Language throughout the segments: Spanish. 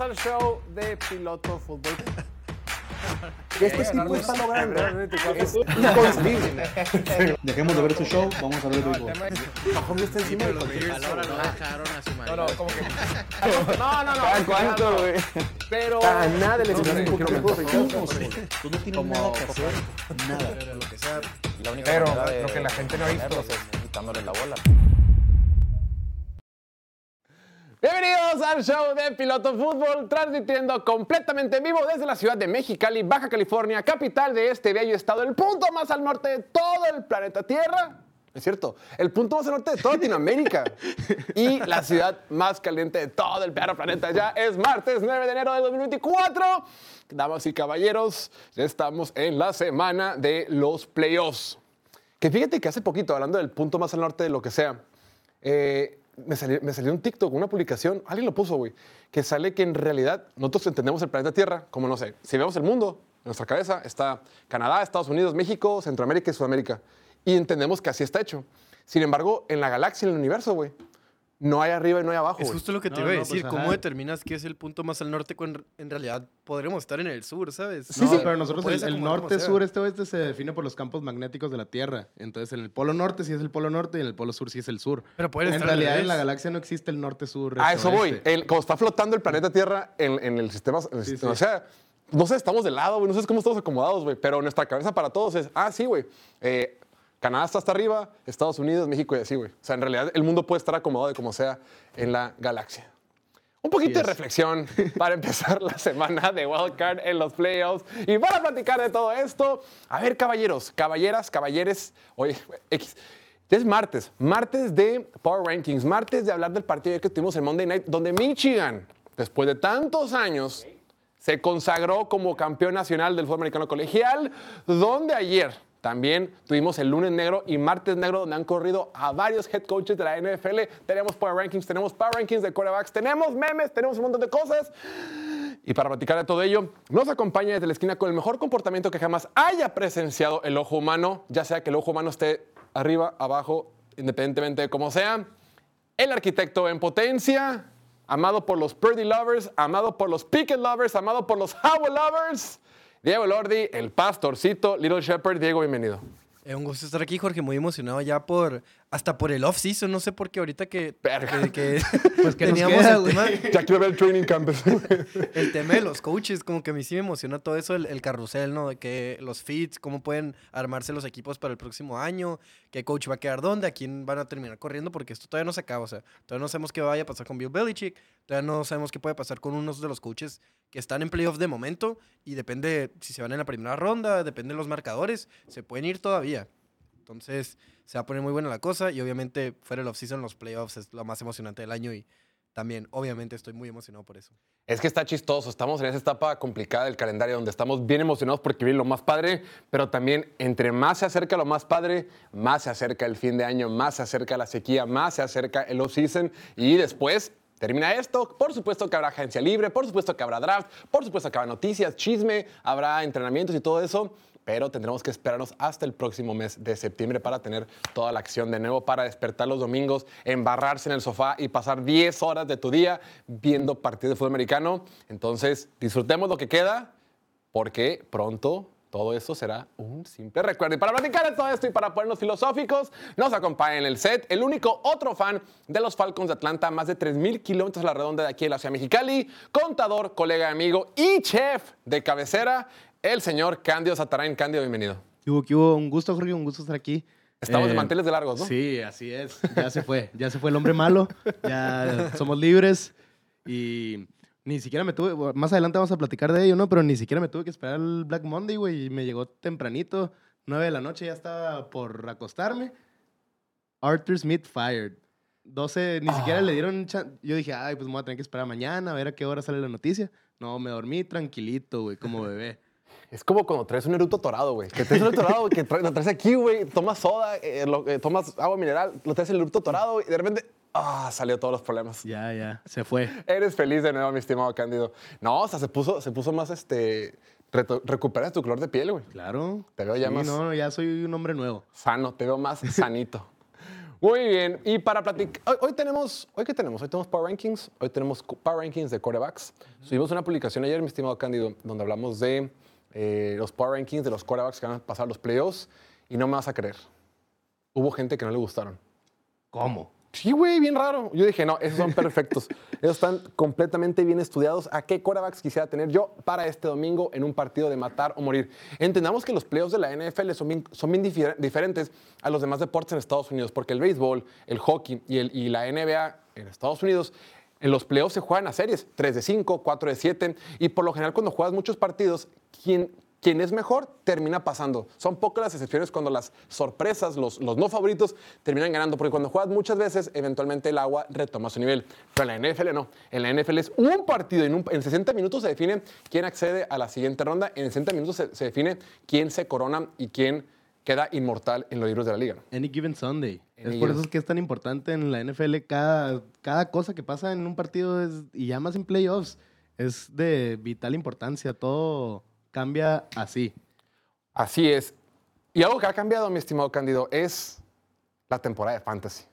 al show de piloto fútbol. Que este tipo está logrando es inconcebible. Dejemos de ver su show, vamos a ver el béisbol. Mahomes está encima de cualquier no no. dejaron a su No, marido. no, como que. No, no, no. ¿Cada cuánto, güey? Pero. A nada le No enseñaron un poquito. Tú no tienes nada que hacer, nada. Pero lo que sea. La única Pero lo que la gente no ha visto. es quitándole la bola. Bienvenidos al show de Piloto Fútbol, transmitiendo completamente en vivo desde la ciudad de Mexicali, Baja California, capital de este bello estado, el punto más al norte de todo el planeta Tierra. Es cierto, el punto más al norte de toda Latinoamérica y la ciudad más caliente de todo el perro planeta. Ya es martes 9 de enero de 2024. Damas y caballeros, ya estamos en la semana de los playoffs. Que fíjate que hace poquito, hablando del punto más al norte de lo que sea, eh, me, salió, me salió un TikTok, una publicación, alguien lo puso, güey, que sale que en realidad nosotros entendemos el planeta Tierra como, no sé, si vemos el mundo, en nuestra cabeza está Canadá, Estados Unidos, México, Centroamérica y Sudamérica. Y entendemos que así está hecho. Sin embargo, en la galaxia, en el universo, güey, no hay arriba y no hay abajo, Es justo lo que te No, iba a no, decir. pues, ¿Cómo ajá. determinas qué es el punto más al norte cuando en realidad podremos estar en el sur, ¿sabes? no, sí. pero nosotros el, el acomodar como norte, sea. sur, este, oeste se define por los campos magnéticos de la Tierra. Entonces, en el polo norte sí es el polo norte y en el polo sur sí es el sur. Pero puede en realidad en la galaxia no existe el norte, sur, A este, eso voy. oeste. El- como está flotando el planeta Tierra en, en el sistema, en el Sí, sistema- sí. o sea, no sé, estamos de lado, güey, no sé cómo estamos acomodados, güey, pero nuestra cabeza para todos es, ah, sí, güey, eh, Canadá está hasta arriba, Estados Unidos, México y así, güey. O sea, en realidad el mundo puede estar acomodado de como sea en la galaxia. Un poquito de reflexión para empezar la semana de Wildcard en los playoffs. Y para platicar de todo esto, a ver, caballeros, caballeras, caballeres, oye, X. Es martes, martes de Power Rankings, martes de hablar del partido que tuvimos en Monday Night, donde Michigan, después de tantos años, se consagró como campeón nacional del fútbol americano colegial, donde ayer también tuvimos el lunes negro y martes negro, donde han corrido a varios head coaches de la NFL. Tenemos Power Rankings, tenemos Power Rankings de quarterbacks, tenemos memes, tenemos un montón de cosas. Y para platicar de todo ello, nos acompaña desde la esquina con el mejor comportamiento que jamás haya presenciado el ojo humano, ya sea que el ojo humano esté arriba, abajo, independientemente de cómo sea. El arquitecto en potencia, amado por los Purdy lovers, amado por los Pickett lovers, amado por los Howell lovers. Diego Lordi, el pastorcito, Little Shepherd. Diego, bienvenido. Es un gusto estar aquí, Jorge. Muy emocionado ya por. Hasta por el off-season. No sé por qué ahorita que. Que, que Pues, ¿qué nos teníamos queda, el, tema, Ya quiero ver el training camp. el tema de los coaches. Como que a mí sí me emociona todo eso, el, el carrusel, ¿no? De que los feeds, cómo pueden armarse los equipos para el próximo año, qué coach va a quedar dónde, a quién van a terminar corriendo, porque esto todavía no se acaba. O sea, todavía no sabemos qué vaya a pasar con Bill Belichick, todavía no sabemos qué puede pasar con unos de los coaches que están en playoff de momento y depende si se van en la primera ronda, depende de los marcadores, se pueden ir todavía. Entonces, se va a poner muy buena la cosa y obviamente fuera el off-season, los playoffs es lo más emocionante del año y también, obviamente, estoy muy emocionado por eso. Es que está chistoso, estamos en esa etapa complicada del calendario donde estamos bien emocionados porque viene lo más padre, pero también entre más se acerca lo más padre, más se acerca el fin de año, más se acerca la sequía, más se acerca el off-season y después termina esto. Por supuesto que habrá agencia libre, por supuesto que habrá draft, por supuesto que habrá noticias, chisme, habrá entrenamientos y todo eso. Pero tendremos que esperarnos hasta el próximo mes de septiembre para tener toda la acción de nuevo, para despertar los domingos, embarrarse en el sofá y pasar 10 horas de tu día viendo partidos de fútbol americano. Entonces, disfrutemos lo que queda, porque pronto todo esto será un simple recuerdo. Y para platicar de todo esto y para ponernos filosóficos, nos acompaña en el set el único otro fan de los Falcons de Atlanta, más de 3.000 kilómetros a la redonda de aquí en la ciudad Mexicali, contador, colega, amigo y chef de cabecera, el señor Candio Satarain. Candio, bienvenido. ¿Qué hubo, qué hubo? Un gusto, Jorge, un gusto estar aquí. Estamos de Eh, manteles de largos, ¿no? Sí, así es. Ya se fue. Ya se fue el hombre malo. Ya somos libres. Y ni siquiera me tuve. Más adelante vamos a platicar de ello, ¿no? Pero ni siquiera me tuve que esperar el Black Monday, güey. Y me llegó tempranito. 9 de la noche ya estaba por acostarme. Arthur Smith fired. 12, ni siquiera le dieron. chan- Yo dije, ay, pues me voy a tener que esperar mañana a ver a qué hora sale la noticia. No, me dormí tranquilito, güey, como bebé. Es como cuando traes un eruto torado, güey. Que traes un eruto torado, que lo traes aquí, güey. Tomas soda, eh, lo- eh, tomas agua mineral, lo traes el eruto torado, güey, y de repente, ah, salió todos los problemas. Ya, ya, se fue. Eres feliz de nuevo, mi estimado Cándido. No, o sea, se puso, se puso más, este, recuperas tu color de piel, güey. Claro. Te veo ya Sí, más- No, ya soy un hombre nuevo. Sano, te veo más sanito. Muy bien, y para platicar, hoy, hoy tenemos, ¿hoy qué tenemos? Hoy tenemos Power Rankings, hoy tenemos Power Rankings de quarterbacks. Subimos una publicación ayer, mi estimado Cándido, donde hablamos de eh, los Power Rankings de los quarterbacks que van a pasar los playoffs, y no me vas a creer. Hubo gente que no le gustaron. ¿Cómo? Sí, güey, bien raro. Yo dije, no, esos son perfectos. esos están completamente bien estudiados. ¿A qué quarterbacks quisiera tener yo para este domingo en un partido de matar o morir? Entendamos que los playoffs de la NFL son bien, son bien difer- diferentes a los demás deportes en Estados Unidos, porque el béisbol, el hockey y, el- y la NBA en Estados Unidos, en los playoffs se juegan a series, 3 de 5, 4 de 7, y por lo general cuando juegas muchos partidos, quien es mejor termina pasando. Son pocas las excepciones cuando las sorpresas, los, los no favoritos, terminan ganando, porque cuando juegas muchas veces, eventualmente el agua retoma su nivel. Pero en la NFL no. En la NFL es un partido, en, en 60 minutos se define quién accede a la siguiente ronda, en 60 minutos se, se define quién se corona y quién queda inmortal en los libros de la liga. Any Given Sunday. Any es por eso es que es tan importante en la NFL. Cada, cada cosa que pasa en un partido es, y ya más en playoffs es de vital importancia. Todo cambia así. Así es. Y algo que ha cambiado, mi estimado Cándido, es la temporada de fantasy.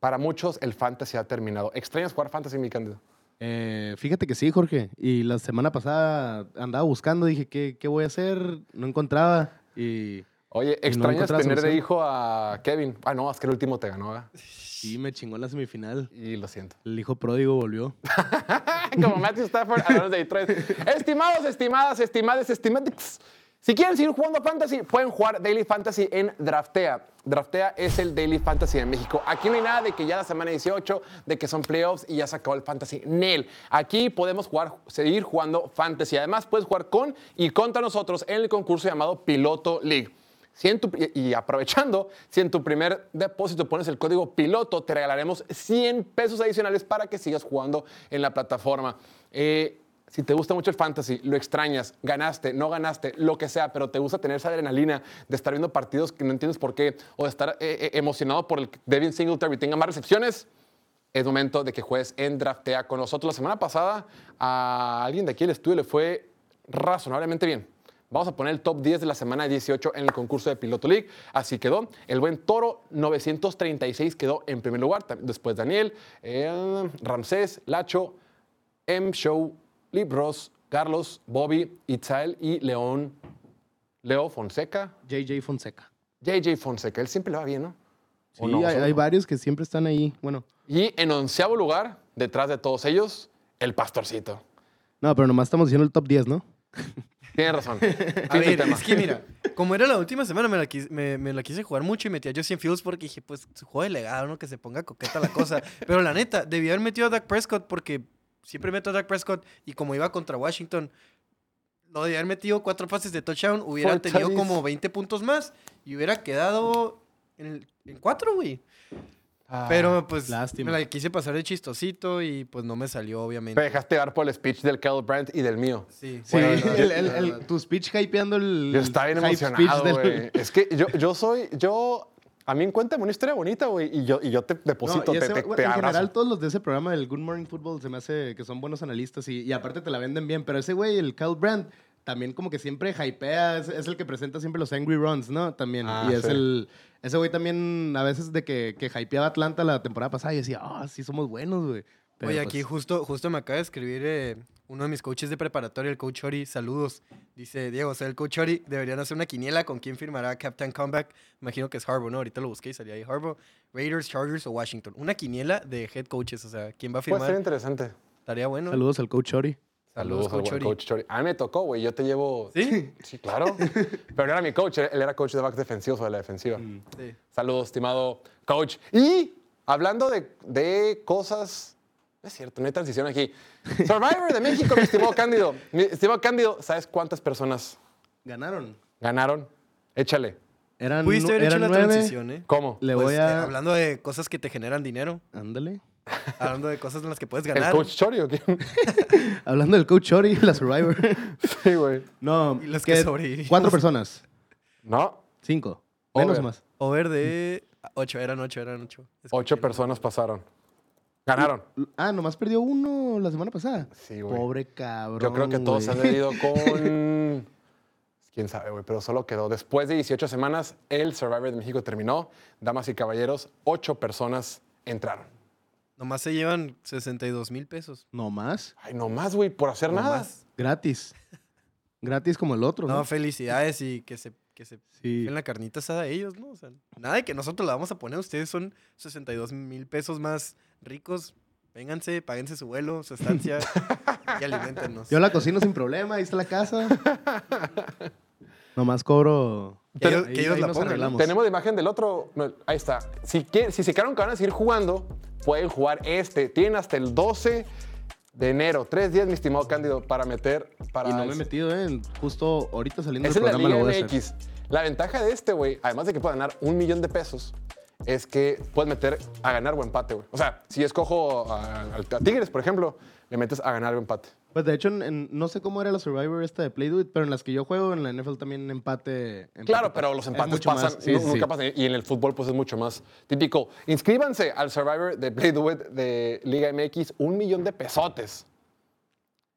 Para muchos, el fantasy ha terminado. ¿Extrañas jugar fantasy, mi Cándido? Eh, fíjate que sí, Jorge. Y la semana pasada andaba buscando, dije, ¿qué, qué voy a hacer? No encontraba. Y Oye, ¿extrañas tener de hijo a Kevin? Ah, no, es que el último te ganó, ¿verdad? sí, me chingó en la semifinal. Y lo siento. El hijo pródigo volvió. Como Matthew Stafford, hablamos de Detroit. Estimados, estimadas, estimades, estimados. Si quieren seguir jugando Fantasy, pueden jugar Daily Fantasy en Draftea. Draftea es el Daily Fantasy de México. Aquí no hay nada de que ya la semana 18, de que son playoffs y ya se acabó el Fantasy. Nel. Aquí podemos jugar, seguir jugando Fantasy. Además, puedes jugar con y contra nosotros en el concurso llamado Piloto League. Si en tu- y aprovechando, si en tu primer depósito pones el código piloto, te regalaremos 100 pesos adicionales para que sigas jugando en la plataforma. Eh, si te gusta mucho el fantasy, lo extrañas, ganaste, no ganaste, lo que sea, pero te gusta tener esa adrenalina de estar viendo partidos que no entiendes por qué, o de estar eh, eh, emocionado por el que Devin Singletary tenga más recepciones, es momento de que juegues en Draftea con nosotros. La semana pasada a alguien de aquí del estudio le fue razonablemente bien. Vamos a poner el top 10 de la semana 18 en el concurso de Piloto League. Así quedó. El buen Toro 936 quedó en primer lugar. Después Daniel, eh, Ramsés, Lacho, M. Show, Libros, Carlos, Bobby, Itzael y León. Leo Fonseca. JJ Fonseca. JJ Fonseca. Él siempre le va bien, ¿no? Sí, ¿O no? hay, hay varios que siempre están ahí. Bueno, Y en onceavo lugar, detrás de todos ellos, el pastorcito. no, pero nomás estamos diciendo el top 10, ¿no? Tienes razón. A ver, es que mira, como era la última semana, me la, quise, me, me la quise jugar mucho y metí a Justin Fields porque dije, pues, su juego de legado, ¿no? Que se ponga coqueta la cosa. Pero la neta, debí haber metido a Dak Prescott porque siempre meto a Dak Prescott y como iba contra Washington, lo de haber metido cuatro pases de touchdown, hubiera tenido como 20 puntos más y hubiera quedado en, el- en cuatro, güey. Ah, Pero pues lástima. me la quise pasar de chistosito y pues no me salió, obviamente. Te dejaste dar por el speech del Kel Brandt y del mío. Sí, Sí, Bueno, el- el- el- tu speech hypeando el. Yo estaba bien emocionado, speech del- güey. Es que yo, yo soy, yo, a mí cuéntame una historia bonita, güey, y yo, y yo te No, deposito, y te, ese- te- bueno, te en abrazo. general, todos los de ese programa del Good Morning Football se me hace que son buenos analistas y, y aparte te la venden bien. Pero ese güey, el Kyle Brandt, también como que siempre hypea, es, es el que presenta siempre los Angry Runs, ¿no? También. Ah, y es sí. el. Ese güey también, a veces de que, que hypeaba Atlanta la temporada pasada y decía, ah, sí somos buenos, güey. Pero, Oye, pues, aquí justo, justo me acaba de escribir eh, uno de mis coaches de preparatoria, el coach Ori. Saludos. Dice, Diego, o sea, el coach Ori deberían hacer una quiniela con quién firmará Captain Comeback. Imagino que es Harbaugh, ¿no? Ahorita lo busqué y salía ahí Harbaugh. Raiders, Chargers o Washington. Una quiniela de head coaches, o sea, ¿quién va a Puede ser firmar? interesante. Estaría bueno. Saludos al coach Ori. Saludos, Saludos, al coach coach Chori. A mí me tocó, güey, yo te llevo... ¿Sí? Sí, claro. Pero no era mi coach, él era coach de backs defensivos o de la defensiva. Sí. Saludos, estimado coach. Y hablando de, de cosas. No es cierto, no hay transición aquí. Survivor de México, mi estimado Cándido. Mi estimado Cándido, ¿sabes cuántas personas Ganaron. ganaron? Échale. Eran, Pudiste haber hecho la nueve. transición, ¿eh? ¿Cómo? Le Pues, voy eh, a. hablando de cosas que te generan dinero, Ándale. Hablando de cosas en las que puedes ¿El ganar. coach Chori o quién? Hablando del coach Ori, la Survivor. sí, güey. No, Y los que sobrevivimos. Cuatro personas. No, Cinco. Menos Over. o más. Over de ocho, eran ocho, eran ocho. ocho personas pasaron. Ganaron. Ah, nomás perdió uno la semana pasada. Sí, güey. Pobre cabrón. Yo creo que todos güey. han ido con. Quién sabe, güey, pero solo quedó. Después de 18 semanas, el Survivor de México terminó. Damas y caballeros, ocho personas entraron. Nomás se llevan 62 mil pesos. No más. Ay, no más, güey, por hacer No nada. más. Gratis. Gratis como el otro, No, ¿no? felicidades y que se, que se Sí. en la carnita asada a ellos, ¿no? O sea, nada de que nosotros la vamos a poner. Ustedes son 62 mil pesos más ricos. Vénganse, páguense su vuelo, su estancia y alimentenos. Yo la cocino sin problema, ahí está la casa. Nomás cobro. Que ellos- ahí- que ellos ahí la nos pongan. Tenemos la imagen del otro. ahí está. Si, si se quedaron que van a seguir jugando, pueden jugar este. Tienen hasta el 12 de enero. Tres días, mi estimado Cándido, para meter. Para Y no me he el- metido, ¿eh? Justo ahorita saliendo Esa del es la programa lo Liga voy a. La ventaja de este, güey, además de que puede ganar un millón de pesos, es que puedes meter a ganar o empate, güey. O sea, si escojo a, a- a Tigres, por ejemplo, le metes a ganar o empate. Pues de hecho, en- en- no sé cómo era la Survivor esta de Play Do It, pero en las que yo juego, en la NFL también empate. empate Claro, pero los es empates pasan, más. Sí, nu- sí, nunca pasan. Y en el fútbol, pues es mucho más típico. Inscríbanse al Survivor de Play Do It de Liga MX, un millón de pesotes.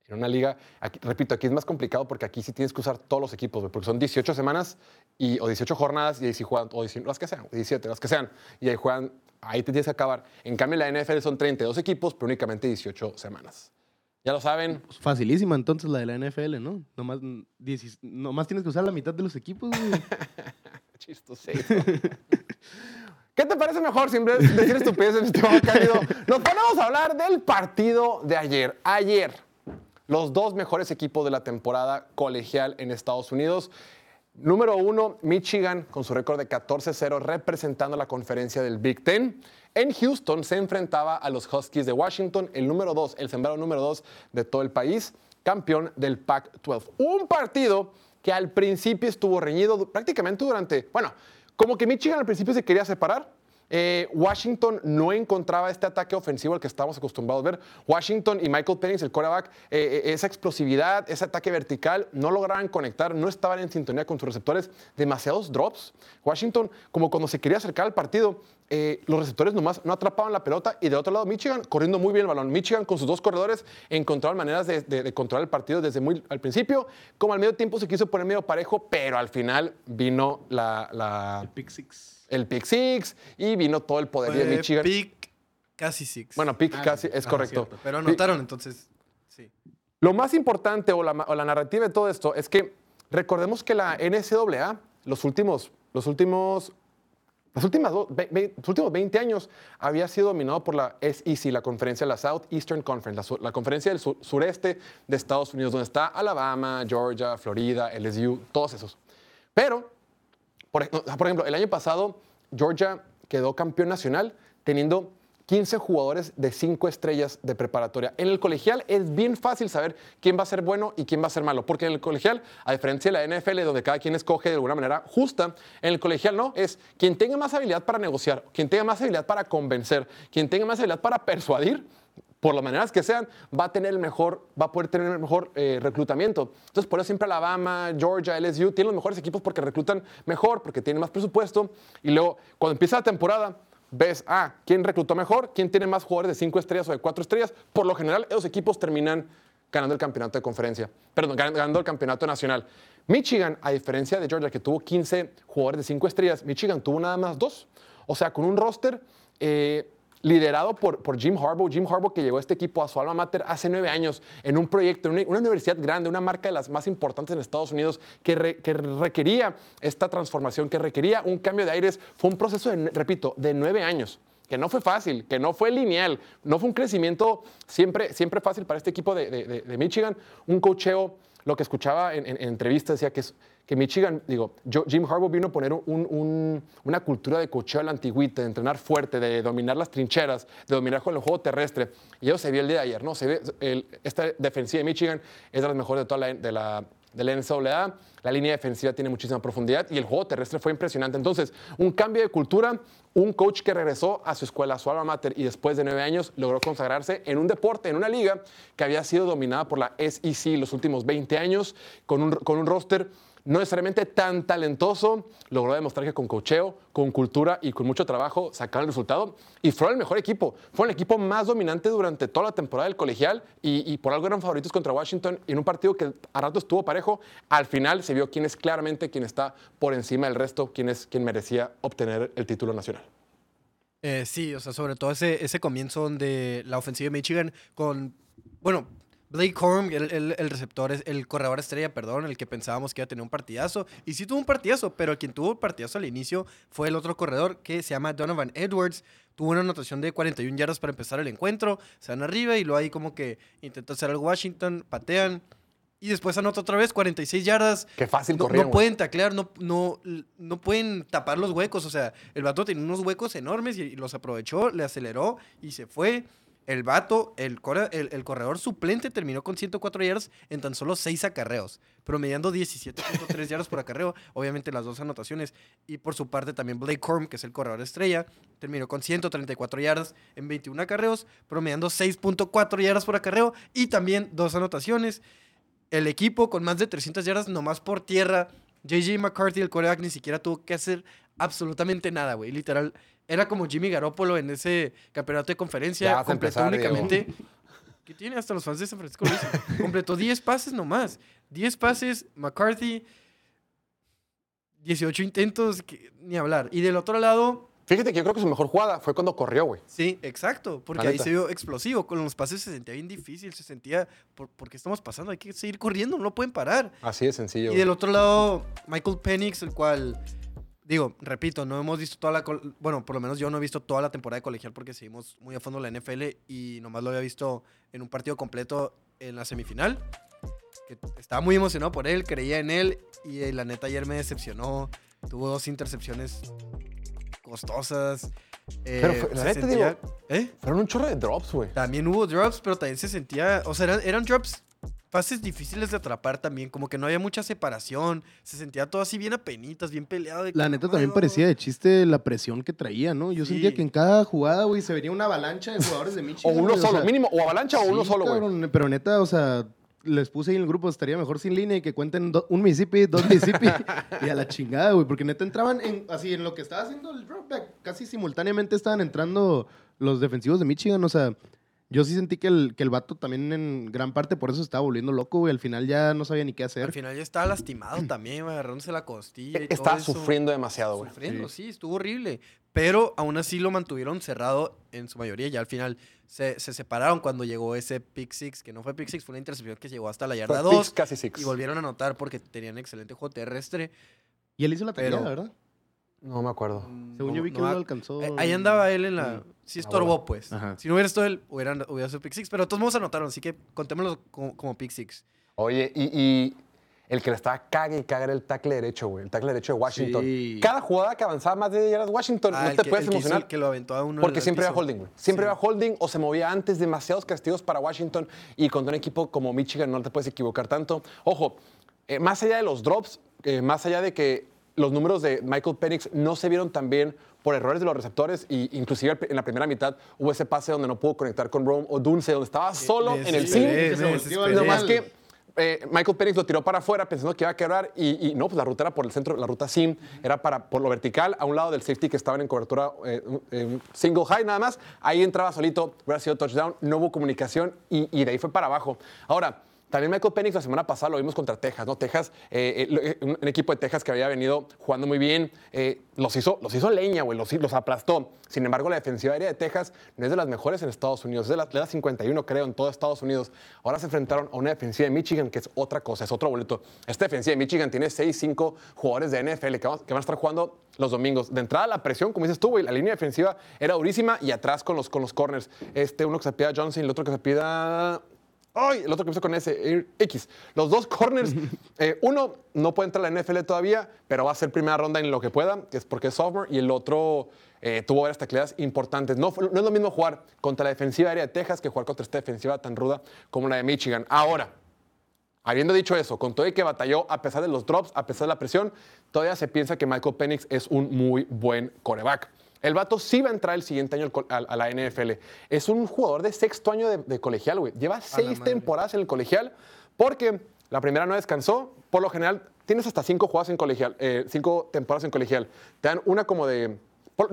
En una liga, aquí- repito, aquí es más complicado porque aquí sí tienes que usar todos los equipos, porque son 18 semanas y, o 18 jornadas y ahí sí juegan, o 19, las que sean, 17, las que sean, y ahí juegan, ahí te tienes que acabar. En cambio, en la NFL son 32 equipos, pero únicamente 18 semanas. Ya lo saben, facilísima entonces la de la NFL, ¿no? Nomás, diecis- nomás tienes que usar la mitad de los equipos, güey. Chistosito. ¿Qué te parece mejor sin de- decir estupideces, mi estimado Cálido? Nos ponemos a hablar del partido de ayer. Ayer, los dos mejores equipos de la temporada colegial en Estados Unidos. Número uno, Michigan, con su récord de 14-0, representando la conferencia del Big Ten. En Houston se enfrentaba a los Huskies de Washington, el número dos, el sembrado número dos de todo el país, campeón del Pac-12. Un partido que al principio estuvo reñido prácticamente durante, bueno, como que Michigan al principio se quería separar. Eh, Washington no encontraba este ataque ofensivo al que estábamos acostumbrados a ver. Washington y Michael Penix, el quarterback, eh, eh, esa explosividad, ese ataque vertical, no lograban conectar, no estaban en sintonía con sus receptores. Demasiados drops. Washington, como cuando se quería acercar al partido, los receptores nomás no atrapaban la pelota. Y de otro lado, Michigan corriendo muy bien el balón. Michigan con sus dos corredores encontraron maneras de, controlar el partido desde muy al principio. Como al medio tiempo se quiso poner medio parejo, pero al final vino la- la, Pick Six. El pick six y vino todo el poder de Michigan. pick casi six. Bueno, pick Ah, casi, es Ajá, correcto. cierto. pero anotaron, entonces. Sí. Lo más importante o la, ma- o la narrativa de todo esto es que recordemos que la NCAA, los últimos, los últimos, las últimas do- ve- ve- los últimos 20 años, había sido dominado por la SEC, la conferencia, la Southeastern Conference, la, conferencia del sur- sureste de Estados Unidos, donde está Alabama, Georgia, Florida, LSU, todos esos. Pero por, ejemplo, el año pasado Georgia quedó campeón nacional teniendo 15 jugadores de 5 estrellas de preparatoria. En el colegial es bien fácil saber quién va a ser bueno y quién va a ser malo, porque en el colegial, a diferencia de la NFL, donde cada quien escoge de alguna manera justa, en el colegial no, es quien tenga más habilidad para negociar, quien tenga más habilidad para convencer, quien tenga más habilidad para persuadir, por las maneras que sean, va a tener el mejor, va a poder tener el mejor eh, reclutamiento. Entonces, por eso siempre Alabama, Georgia, LSU tienen los mejores equipos porque reclutan mejor, porque tienen más presupuesto. Y luego, cuando empieza la temporada, ves, ah, quién reclutó mejor, quién tiene más jugadores de cinco estrellas o de cuatro estrellas. Por lo general, esos equipos terminan ganando el campeonato de conferencia, perdón, gan- ganando el campeonato nacional. Michigan, a diferencia de Georgia, que tuvo 15 jugadores de cinco estrellas, Michigan tuvo nada más dos. O sea, con un roster eh, liderado por, por Jim Harbaugh. Jim Harbaugh que llegó a este equipo a su alma mater hace nueve años en un proyecto, en una, universidad grande, una marca de las más importantes en Estados Unidos que, que requería esta transformación, que requería un cambio de aires. Fue un proceso, de, repito, de nueve años que no fue fácil, que no fue lineal, no fue un crecimiento siempre, siempre fácil para este equipo de, de- Michigan. Un cocheo, lo que escuchaba en, en- en entrevistas decía que, es, que Michigan, digo, yo- Jim Harbaugh vino a poner un- un- una cultura de cocheo a la antigüita, de entrenar fuerte, de dominar las trincheras, de dominar con el juego terrestre. Y eso se vio el día de ayer, ¿no? Se ve, el- esta defensiva de Michigan es de las mejores de toda la, de la, de la NCAA. La línea defensiva tiene muchísima profundidad y el juego terrestre fue impresionante. Entonces, un cambio de cultura, un coach que regresó a su escuela, a su alma mater, y después de nueve años logró consagrarse en un deporte, en una liga que había sido dominada por la SEC los últimos 20 años, con un, con un roster no necesariamente tan talentoso, logró demostrar que con cocheo, con cultura y con mucho trabajo sacaron el resultado y fueron el mejor equipo. Fueron el equipo más dominante durante toda la temporada del colegial y, por algo eran favoritos contra Washington en un partido que a rato estuvo parejo. Al final se vio quién es claramente quien está por encima del resto, quién es quien merecía obtener el título nacional. Eh, sí, o sea, sobre todo ese, ese comienzo donde la ofensiva de Michigan con, bueno, Blake Corum, el, el- el receptor, el corredor estrella, perdón, el que pensábamos que iba a tener un partidazo. Y sí tuvo un partidazo, pero quien tuvo el partidazo al inicio fue el otro corredor que se llama Donovan Edwards. Tuvo una anotación de 41 yardas para empezar el encuentro. Se van arriba y luego ahí como que intentó hacer algo Washington, patean. Y después anota otra vez 46 yardas. Qué fácil No, corrían, no pueden taclear, no, no, no pueden tapar los huecos. O sea, el vato tenía unos huecos enormes y, y los aprovechó, le aceleró y se fue. El vato, el, corredor suplente terminó con 104 yardas en tan solo 6 acarreos, promediando 17.3 yardas por acarreo, obviamente las dos anotaciones. Y por su parte también Blake Corm, que es el corredor estrella, terminó con 134 yardas en 21 acarreos, promediando 6.4 yardas por acarreo y también dos anotaciones el equipo con más de 300 yardas nomás por tierra. JJ McCarthy, el coreback, ni siquiera tuvo que hacer absolutamente nada, güey. Literal, era como Jimmy Garoppolo en ese campeonato de conferencia. Completó empezar, Diego. únicamente. ¿Qué tiene? Hasta los fans de San Francisco lo dicen. Completó 10 pases nomás. 10 pases, McCarthy. 18 intentos, que- ni hablar. Y del otro lado, Fíjate que yo creo que su mejor jugada fue cuando corrió, güey. Sí, exacto, porque ahí se vio explosivo. Con los pases se sentía bien difícil, se sentía, ¿por, ¿por qué estamos pasando? Hay que seguir corriendo, no pueden parar. Así de sencillo. Y güey. del otro lado, Michael Penix, el cual, digo, repito, no hemos visto toda la, bueno, por lo menos yo no he visto toda la temporada de colegial porque seguimos muy a fondo la NFL y nomás lo había visto en un partido completo en la semifinal. Que estaba muy emocionado por él, creía en él y eh, la neta ayer me decepcionó. Tuvo dos intercepciones costosas. eh, Pero fue- la neta, sentía- digo- ¿Eh? Fueron un chorro de drops, güey. También hubo drops, pero también se sentía, o sea, eran, eran drops, pases difíciles de atrapar también, como que no había mucha separación, se sentía todo así bien apenitas, bien peleado. de que, La neta "Ay, también vamos". parecía de chiste la presión que traía, ¿no? Yo sentía que en cada jugada, güey, se venía una avalancha de jugadores de O Michigan. uno güey, solo, sea, mínimo. O avalancha o uno solo, güey. Pero neta, o sea, les puse ahí en el grupo, estaría mejor sin línea y que cuenten do- un Mississippi, dos Mississippi y a la chingada, güey, porque neta entraban en, así en lo que estaba haciendo el dropback, casi simultáneamente estaban entrando los defensivos de Michigan, o sea, yo sí sentí que el, que el vato también en gran parte por eso estaba volviendo loco, güey, al final ya no sabía ni qué Al hacer. final ya estaba lastimado también, güey, agarrándose la costilla. y todo Estaba eso. sufriendo demasiado, güey. Sufriendo, sí. estuvo horrible. Pero aún así lo mantuvieron cerrado en su mayoría. Ya al final se, se separaron cuando llegó ese pick six, que no fue pick six, fue una intercepción que llegó hasta la yarda Fue picks 2. casi six. Y volvieron a anotar porque tenían excelente juego terrestre. Y él hizo la tarea, ¿verdad? No me acuerdo. Según No- yo vi que no no ha- lo alcanzó. Eh, Ahí andaba él en la. Sí, estorbó, bueno. pues. Ajá. Si no hubiera estado él, hubieran, hubiera sido pick six. Pero de todos modos anotaron, así que contémoslo como, como pick six. Oye, y, y el que le estaba cague y cague era el tackle derecho, güey. El tackle derecho de Washington. Sí. Cada jugada que avanzaba más de 10 yardas Washington, Ah, no te que- puedes el que hizo- emocionar. que lo aventó a uno. Porque siempre piso. había holding, güey. Siempre Sí. había holding o se movía antes, demasiados castigos para Washington. Y contra un equipo como Michigan no te puedes equivocar tanto. Ojo, eh, más allá de los drops, eh, más allá de que los números de Michael Penix no se vieron tan bien por errores de los receptores, y inclusive en la primera mitad hubo ese pase donde no pudo conectar con Rome o Dunce, donde estaba solo me en el sim. Nomás mal. que eh, Michael Penix lo tiró para afuera pensando que iba a quebrar y, y no, pues la ruta era por el centro, la ruta sim era para, por lo vertical, a un lado del safety que estaban en cobertura eh, eh, single high nada más. Ahí entraba solito, hubiera sido touchdown, no hubo comunicación y, y de ahí fue para abajo. Ahora, también Michael Penix la semana pasada lo vimos contra Texas, ¿no? Texas, eh, eh, eh, un, equipo de Texas que había venido jugando muy bien, los, hizo, los hizo leña, güey, los, los aplastó. Sin embargo, la defensiva aérea de Texas no es de las mejores en Estados Unidos, es de la, de la 51, creo, en todo Estados Unidos. Ahora se enfrentaron a una defensiva de Michigan, que es otra cosa, es otro boleto. Esta defensiva de Michigan tiene 6, 5 jugadores de NFL que van a estar jugando los domingos. De entrada, la presión, como dices tú, güey, la línea defensiva era durísima y atrás con los, con los corners. Este, uno que se pida Johnson y el otro que se pida ¡Ay! El otro que empieza con eh, X. Los dos corners, eh, uno no puede entrar a la NFL todavía, pero va a ser primera ronda en lo que pueda, que es porque es sophomore, y el otro eh, tuvo varias tacleadas importantes. No, no es lo mismo jugar contra la defensiva aérea de Texas que jugar contra esta defensiva tan ruda como la de Michigan. Ahora, Habiendo dicho eso, con todo y que batalló a pesar de los drops, a pesar de la presión, todavía se piensa que Michael Penix es un muy buen coreback. El vato sí va a entrar el siguiente año a, la NFL. Es un jugador de sexto año de, de colegial, güey. Lleva seis temporadas en el colegial porque La primera no descansó. Por lo general, tienes hasta cinco jugadas en colegial, eh, cinco temporadas en colegial. Te dan una como de. por-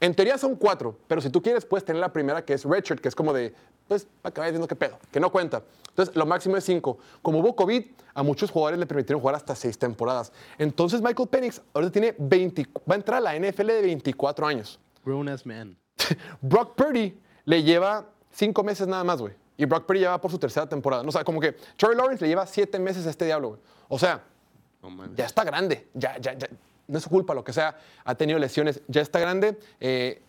en teoría son cuatro, pero si tú quieres, puedes tener la primera que es redshirt, que es como de, pues, para que viendo qué pedo, que no cuenta. Entonces, lo máximo es cinco. Como hubo COVID, a muchos jugadores le permitieron jugar hasta seis temporadas. Entonces, Michael Penix ahorita tiene 20, va a entrar a la NFL de 24 años. Grown ass man. Brock Purdy le lleva cinco meses nada más, güey. Y Brock Purdy ya va por su tercera temporada. No, o sea, como que Trevor Lawrence le lleva siete meses a este diablo, güey. O sea, ya está grande. Ya, ya, ya. No es su culpa, lo que sea. Ha tenido lesiones. Ya está grande. Eh,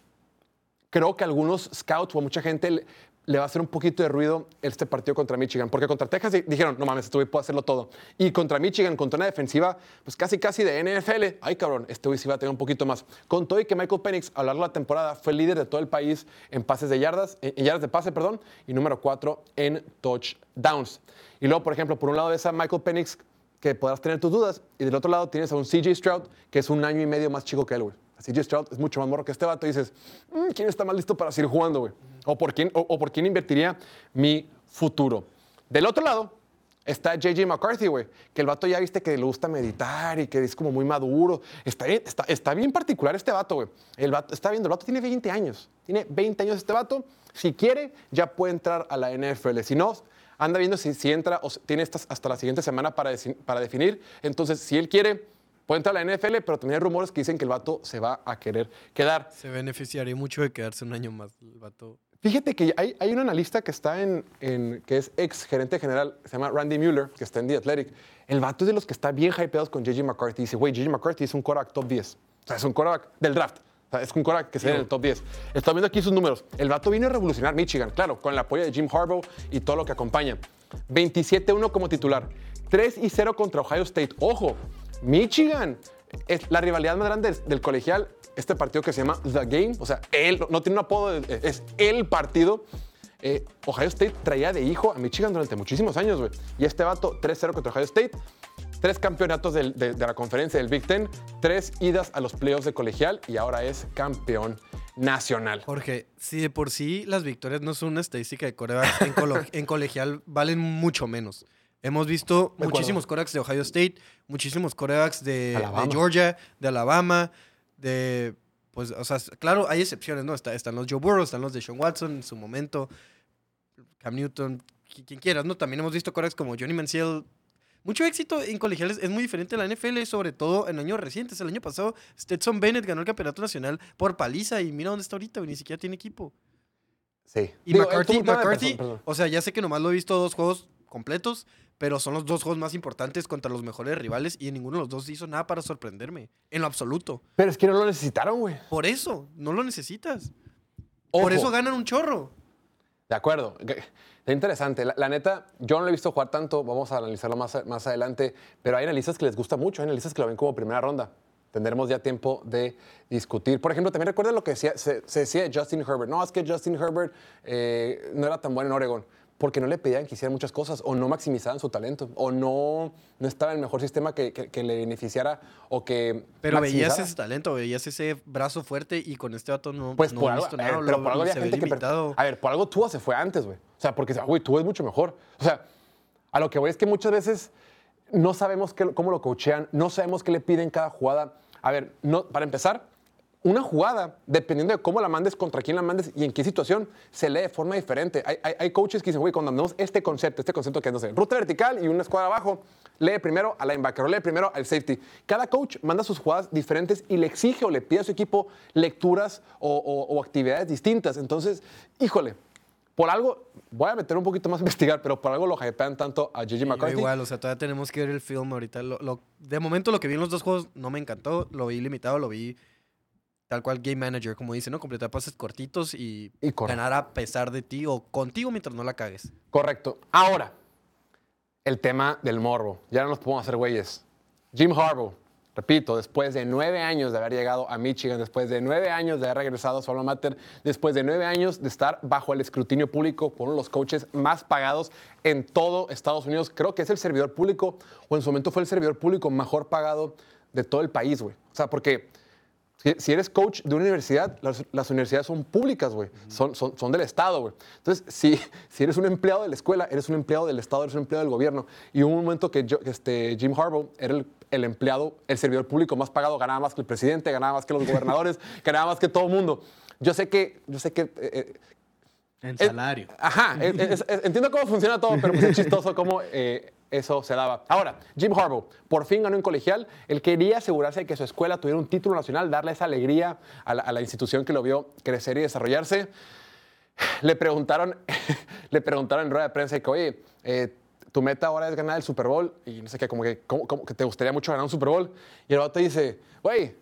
creo que a algunos scouts o a mucha gente le, va a hacer un poquito de ruido este partido contra Michigan. Porque contra Texas di- dijeron, no mames, este güey puede hacerlo todo. Y contra Michigan, contra una defensiva, pues casi casi de NFL. Ay, cabrón, este güey sí va a tener un poquito más. Con todo y que Michael Penix, a lo largo de la temporada, fue líder de todo el país en pases de yardas, en en yardas de pase, perdón, y número cuatro en touchdowns. Y luego, por ejemplo, por un lado de esa Michael Penix, que podrás tener tus dudas, y del otro lado tienes a un CJ Stroud, que es un año y medio más chico que él, güey. CJ Stroud es mucho más morro que este vato y dices, "Mm, ¿quién está más listo para seguir jugando, güey? O por quién, o, por quién invertiría mi futuro. Del otro lado está JJ McCarthy, güey, que el vato ya viste que le gusta meditar y que es como muy maduro. Está bien, está, está bien particular este vato, güey. El está viendo, el vato tiene 20 años. Tiene 20 años este vato. Si quiere, ya puede entrar a la NFL. Si no, anda viendo si, si entra o tiene estas, hasta la siguiente semana para, para definir. Entonces, si él quiere, puede entrar a la NFL, pero también hay rumores que dicen que el vato se va a querer quedar. Se beneficiaría mucho de quedarse un año más el vato. Fíjate que hay, hay un analista que está en, en- que es ex gerente general, se llama Randy Mueller, que está en The Athletic. El vato es de los que está bien hypeados con JJ McCarthy. Dice, güey, JJ McCarthy es un quarterback top 10. O sea, es un quarterback del draft. O sea, es un quarterback que se ve en el top 10. Estoy viendo aquí sus números. El vato vino a revolucionar Michigan, claro, con el apoyo de Jim Harbaugh y todo lo que acompaña. 27-1 como titular. 3 y 0 contra Ohio State. Ojo, Michigan es la rivalidad más grande del, del colegial. Este partido que se llama The Game, o sea, él no tiene un apodo, eh, es el partido. Eh, Ohio State traía de hijo a Michigan durante muchísimos años, güey. Y este vato, 3-0 contra Ohio State. Tres campeonatos de, de la conferencia del Big Ten, tres idas a los playoffs de colegial y ahora es campeón nacional. Jorge, si de por sí las victorias no son una estadística de corebacks, en, colegial valen mucho menos. Hemos visto muchísimos corebacks de Ohio State, muchísimos corebacks de. Georgia, de Alabama, de... Pues, o sea, claro, hay excepciones, ¿no? Está- están los Joe Burrow, están los de Sean Watson en su momento, Cam Newton, qui- quien quieras, ¿no? También hemos visto corebacks como Johnny Manziel. Mucho éxito en colegiales es muy diferente a la NFL, sobre todo en años recientes. El año pasado, Stetson Bennett ganó el campeonato nacional por paliza y mira dónde está ahorita, ni siquiera tiene equipo. Sí. Y Digo, McCarthy, persona- o sea, ya sé que nomás lo he visto dos juegos completos, pero son los dos juegos más importantes contra los mejores rivales y en ninguno de los dos hizo nada para sorprenderme, en lo absoluto. Pero es que no lo necesitaron, güey. Por eso, no lo necesitas. Ojo. Por eso ganan un chorro. De acuerdo. Interesante. La, neta, yo no lo he visto jugar tanto. Vamos a analizarlo más, más adelante. Pero hay analistas que les gusta mucho. Hay analistas que lo ven como primera ronda. Tendremos ya tiempo de discutir. Por ejemplo, también recuerda lo que decía- se, se decía de Justin Herbert. No, es que Justin Herbert eh, no era tan bueno en Oregon. Porque no le pedían que hiciera muchas cosas, o no maximizaban su talento, o no, no estaba en el mejor sistema que, que- que le beneficiara, o que. Pero veías ese talento, veías ese brazo fuerte y con este vato no, Pues no por algo, nada. ver, pero lo- por algo había gente que... A ver, por algo Tua se fue antes, güey. O sea, porque, güey, Tua es mucho mejor. O sea, a lo que voy es que muchas veces no sabemos qué- cómo lo coachean, no sabemos qué le piden cada jugada. A ver, no, para empezar, una jugada, dependiendo de cómo la mandes, contra quién la mandes y en qué situación, se lee de forma diferente. Hay, hay- hay coaches que dicen, güey, cuando mandamos este concepto, este concepto que es, no sé, ruta vertical y una escuadra abajo, lee primero al linebacker o lee primero al safety. Cada coach manda sus jugadas diferentes y le exige o le pide a su equipo lecturas o, o- o actividades distintas. Entonces, híjole, por algo, voy a meter un poquito más a investigar, pero por algo lo hypean tanto a Gigi McCarthy. igual, o sea, todavía tenemos que ver el film ahorita. Lo- lo- de momento lo que vi en los dos juegos no me encantó, lo vi limitado, lo vi tal cual game manager, como dice, ¿no? Completar pases cortitos y, ganar a pesar de ti o contigo mientras no la cagues. Correcto. Ahora, el tema del morbo. Ya no nos podemos hacer güeyes. Jim Harbaugh, repito, después de nueve años de haber llegado a Michigan, después de nueve años de haber regresado a su alma mater, después de nueve años de estar bajo el escrutinio público por uno de los coaches más pagados en todo Estados Unidos, creo que es el servidor público, o en su momento fue el servidor público mejor pagado de todo el país, güey. O sea, porque Si, eres coach de una universidad, las, las universidades son públicas, güey. son, son, son del Estado, güey. Entonces, si, si eres un empleado de la escuela, eres un empleado del Estado, eres un empleado del gobierno. Y hubo un momento que yo- este, Jim Harbaugh era el, el empleado, el servidor público más pagado, ganaba más que el presidente, ganaba más que los gobernadores, ganaba más que todo el mundo. Yo sé que, yo sé que eh, eh, En es- salario. Ajá, es- es- entiendo cómo funciona todo, pero pues es chistoso cómo eh, eso se daba. Ahora, Jim Harbaugh por fin ganó en colegial. Él quería asegurarse de que su escuela tuviera un título nacional, darle esa alegría a la, a la institución que lo vio crecer y desarrollarse. Le preguntaron, le preguntaron en rueda de prensa que, oye, eh, tu meta ahora es ganar el Super Bowl y no sé qué, como que, como- como que te gustaría mucho ganar un Super Bowl. Y el vato dice, güey,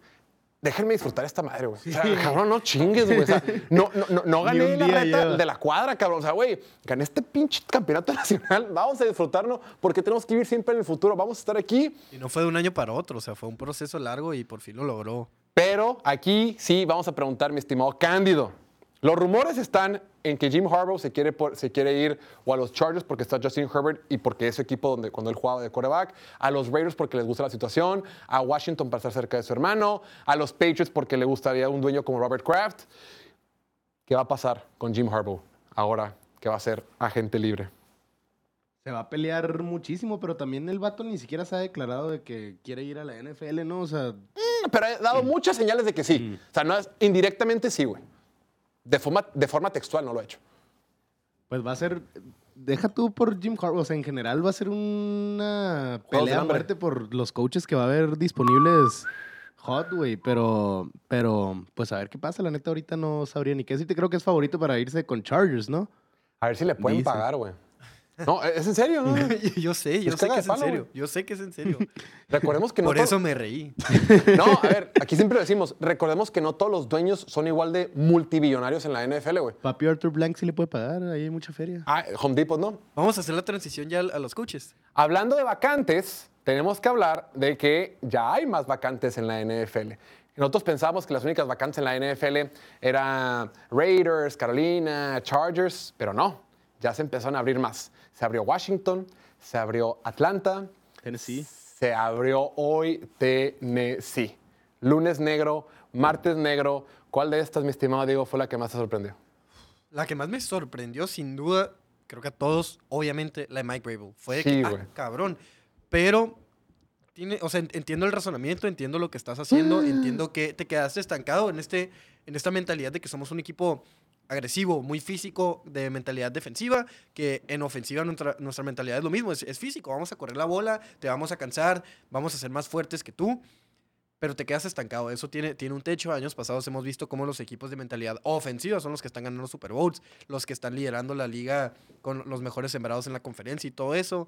déjenme disfrutar esta madre, güey. O sea, cabrón, no chingues, güey. O sea, no, no, no, no gané un la día reta lleva. de la cuadra, cabrón. O sea, güey, gané este pinche campeonato nacional. Vamos a disfrutarlo porque tenemos que vivir siempre en el futuro. Vamos a estar aquí. Y no fue de un año para otro, o sea, fue un proceso largo y por fin lo logró. Pero aquí sí vamos a preguntar, mi estimado Cándido. Los rumores están en que Jim Harbaugh se quiere, por- se quiere ir o a los Chargers porque está Justin Herbert y porque es su equipo donde, cuando él jugaba de quarterback, a los Raiders porque les gusta la situación, a Washington para estar cerca de su hermano, a los Patriots porque le gustaría un dueño como Robert Kraft. ¿Qué va a pasar con Jim Harbaugh ahora que va a ser agente libre? Se va a pelear muchísimo, pero también el vato ni siquiera se ha declarado de que quiere ir a la NFL, ¿no? O sea, Pero he dado muchas señales de que sí. O sea, no es, indirectamente sí, güey. De forma, de forma textual no lo he hecho. pues va a ser. Deja tú por Jim Harbaugh. O sea, en general va a ser una pelea a muerte por los coaches que va a haber disponibles hot, güey. Pero, pero, pues a ver qué pasa. La neta, ahorita no sabría ni qué decirte. Creo que es favorito para irse con Chargers, ¿no? A ver si le pueden Dice. pagar, güey. No, es en serio, ¿no? yo sé, yo sé que es en palo, serio. güey. Yo sé que es en serio. Recordemos que no Por eso me reí. No, a ver, aquí siempre decimos. Recordemos que no todos los dueños son igual de multibillonarios en la NFL, güey. Papi Arthur Blank sí le puede pagar. Ahí hay mucha feria. Ah, Home Depot, ¿no? Vamos a hacer la transición ya a los coaches. Hablando de vacantes, tenemos que hablar de que ya hay más vacantes en la NFL. Nosotros pensábamos que las únicas vacantes en la NFL eran Raiders, Carolina, Chargers, pero no, ya se empezaron a abrir más. Se abrió Washington, se abrió Atlanta, Tennessee. se abrió hoy Tennessee. Lunes negro, martes negro. ¿Cuál de estas, mi estimado Diego, fue la que más te sorprendió? La que más me sorprendió, sin duda, creo que a todos, obviamente, la de Mike Vrabel. Fue de Sí, que, ah, cabrón. Pero, tiene, o sea, en- entiendo el razonamiento, entiendo lo que estás haciendo, entiendo que te quedaste estancado en, este, en esta mentalidad de que somos un equipo agresivo, muy físico, de mentalidad defensiva, que en ofensiva nuestra, nuestra mentalidad es lo mismo, es, físico, vamos a correr la bola, te vamos a cansar, vamos a ser más fuertes que tú, pero te quedas estancado. Eso tiene, tiene un techo. Años pasados hemos visto cómo los equipos de mentalidad ofensiva son los que están ganando Super Bowls, los que están liderando la liga con los mejores sembrados en la conferencia y todo eso.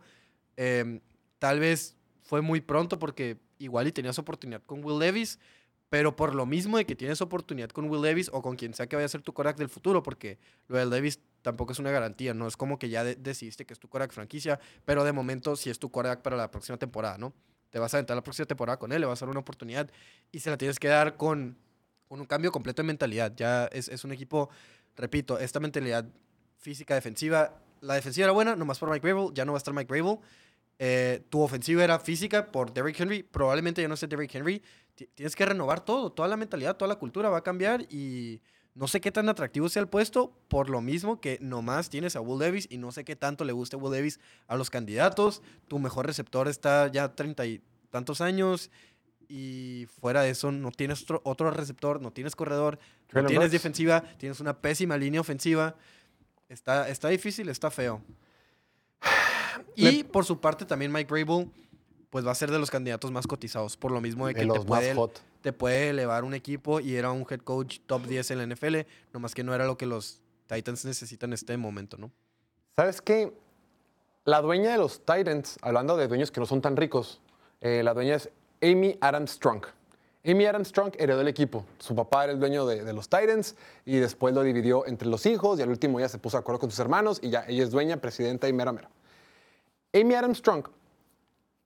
Eh, tal vez fue muy pronto porque igual y tenías oportunidad con Will Levis, pero por lo mismo de que tienes oportunidad con Will Levis o con quien sea que vaya a ser tu Korak del futuro, porque lo de Levis tampoco es una garantía, no es como que ya de- decidiste que es tu Korak franquicia, pero de momento sí es tu Korak para la próxima temporada, ¿no? Te vas a aventar la próxima temporada con él, le vas a dar una oportunidad y se la tienes que dar con, con un cambio completo de mentalidad. Ya es, es un equipo, repito, esta mentalidad física defensiva, la defensiva era buena, nomás por Mike Vrabel, ya no va a estar Mike Vrabel. Eh, tu ofensiva era física por Derrick Henry, probablemente ya no esté Derrick Henry. Ti- Tienes que renovar todo, toda la mentalidad, toda la cultura va a cambiar y no sé qué tan atractivo sea el puesto, por lo mismo que nomás tienes a Will Davis y no sé qué tanto le guste Will Davis a los candidatos. Tu mejor receptor está ya treinta y tantos años y fuera de eso no tienes otro, otro receptor, no tienes corredor, no tienes defensiva, tienes una pésima línea ofensiva. Está, está difícil, está feo. Y por su parte también Mike Vrabel pues va a ser de los candidatos más cotizados por lo mismo de que De te puede, te puede elevar un equipo y era un head coach top 10 en la NFL, nomás que no era lo que los Titans necesitan en este momento, ¿no? ¿Sabes qué? La dueña de los Titans, hablando de dueños que no son tan ricos, eh, la dueña es Amy Adams Strong. Amy Adams Strong heredó el equipo. Su papá era el dueño de, de los Titans y después lo dividió entre los hijos y al último ya se puso de acuerdo con sus hermanos y ya ella es dueña, presidenta y mera mera. Amy Adams Strong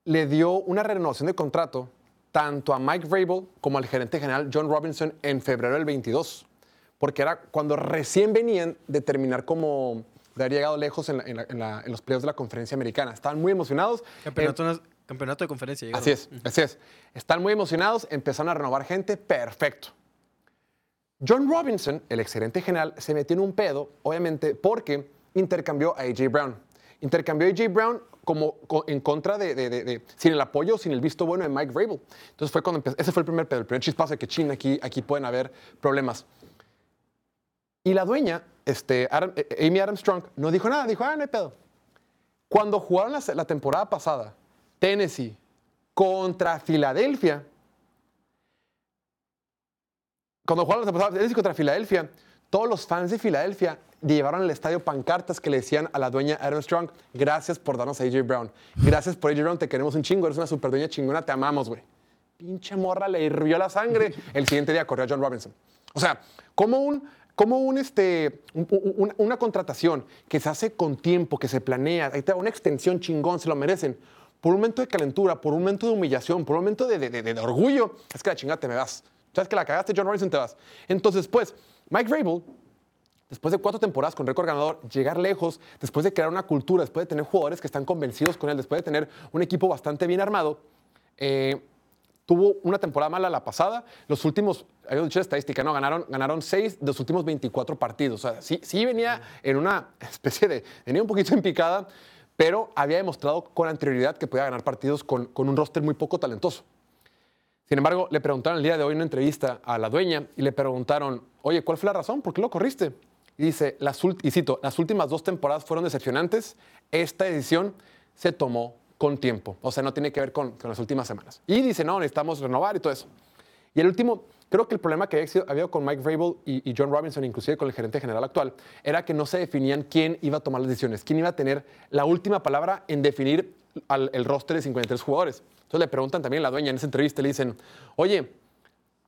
le dio una renovación de contrato tanto a Mike Vrabel como al gerente general John Robinson en febrero del 22, porque era cuando recién venían de terminar como de haber llegado lejos en, la- en la- en la- en los playoffs de la conferencia americana. Estaban muy emocionados. Campeonato, nas- Campeonato de conferencia. llegaron. Así es, así es. Están muy emocionados, empezaron a renovar gente, perfecto. John Robinson, el excelente general, se metió en un pedo, obviamente, porque intercambió a AJ Brown. Intercambió a AJ Brown como co- en contra de, de- de- de- sin el apoyo, sin el visto bueno de Mike Vrabel. Entonces fue cuando empezó, ese fue el primer pedo, el primer chispazo de que chin, aquí, aquí pueden haber problemas. Y la dueña, este, Adam- eh, Amy Armstrong, no dijo nada, dijo, ah, no hay pedo. Cuando jugaron la, la temporada pasada, Tennessee contra Filadelfia, cuando jugaron la temporada Tennessee contra Filadelfia, todos los fans de Filadelfia llevaron al estadio pancartas que le decían a la dueña Armstrong, gracias por darnos a AJ Brown. Gracias por AJ Brown, te queremos un chingo, eres una super dueña chingona, te amamos, güey. Pinche morra le hirvió la sangre. El siguiente día corrió a John Robinson. O sea, como un, como un, este, un- un- un- una contratación que se hace con tiempo, que se planea, ahí te da una extensión chingón, se lo merecen. Por un momento de calentura, por un momento de humillación, por un momento de, de- de- de orgullo, es que la chingada te me vas. Sabes que la cagaste, John Robinson, te vas. Entonces, pues, Mike Vrabel después de cuatro temporadas con récord ganador, llegar lejos, después de crear una cultura, después de tener jugadores que están convencidos con él, después de tener un equipo bastante bien armado, eh, tuvo una temporada mala la pasada. Los últimos, había dicho estadística, ¿no? Ganaron, ganaron seis de los últimos 24 partidos. O sea, sí, sí venía en una especie de. venía un poquito en picada, pero había demostrado con anterioridad que podía ganar partidos con, con un roster muy poco talentoso. Sin embargo, le preguntaron el día de hoy en una entrevista a la dueña y le preguntaron, oye, ¿cuál fue la razón? ¿Por qué lo corriste? Y dice, las, y cito, las últimas dos temporadas fueron decepcionantes, esta decisión se tomó con tiempo, o sea, no tiene que ver con, con las últimas semanas. Y dice, no, necesitamos renovar y todo eso. Y el último, creo que el problema que había sido- había con Mike Vrabel y, y John Robinson, inclusive con el gerente general actual, era que no se definían quién iba a tomar las decisiones, quién iba a tener la última palabra en definir al- el roster de 53 jugadores. Entonces le preguntan también a la dueña en esa entrevista, le dicen, oye,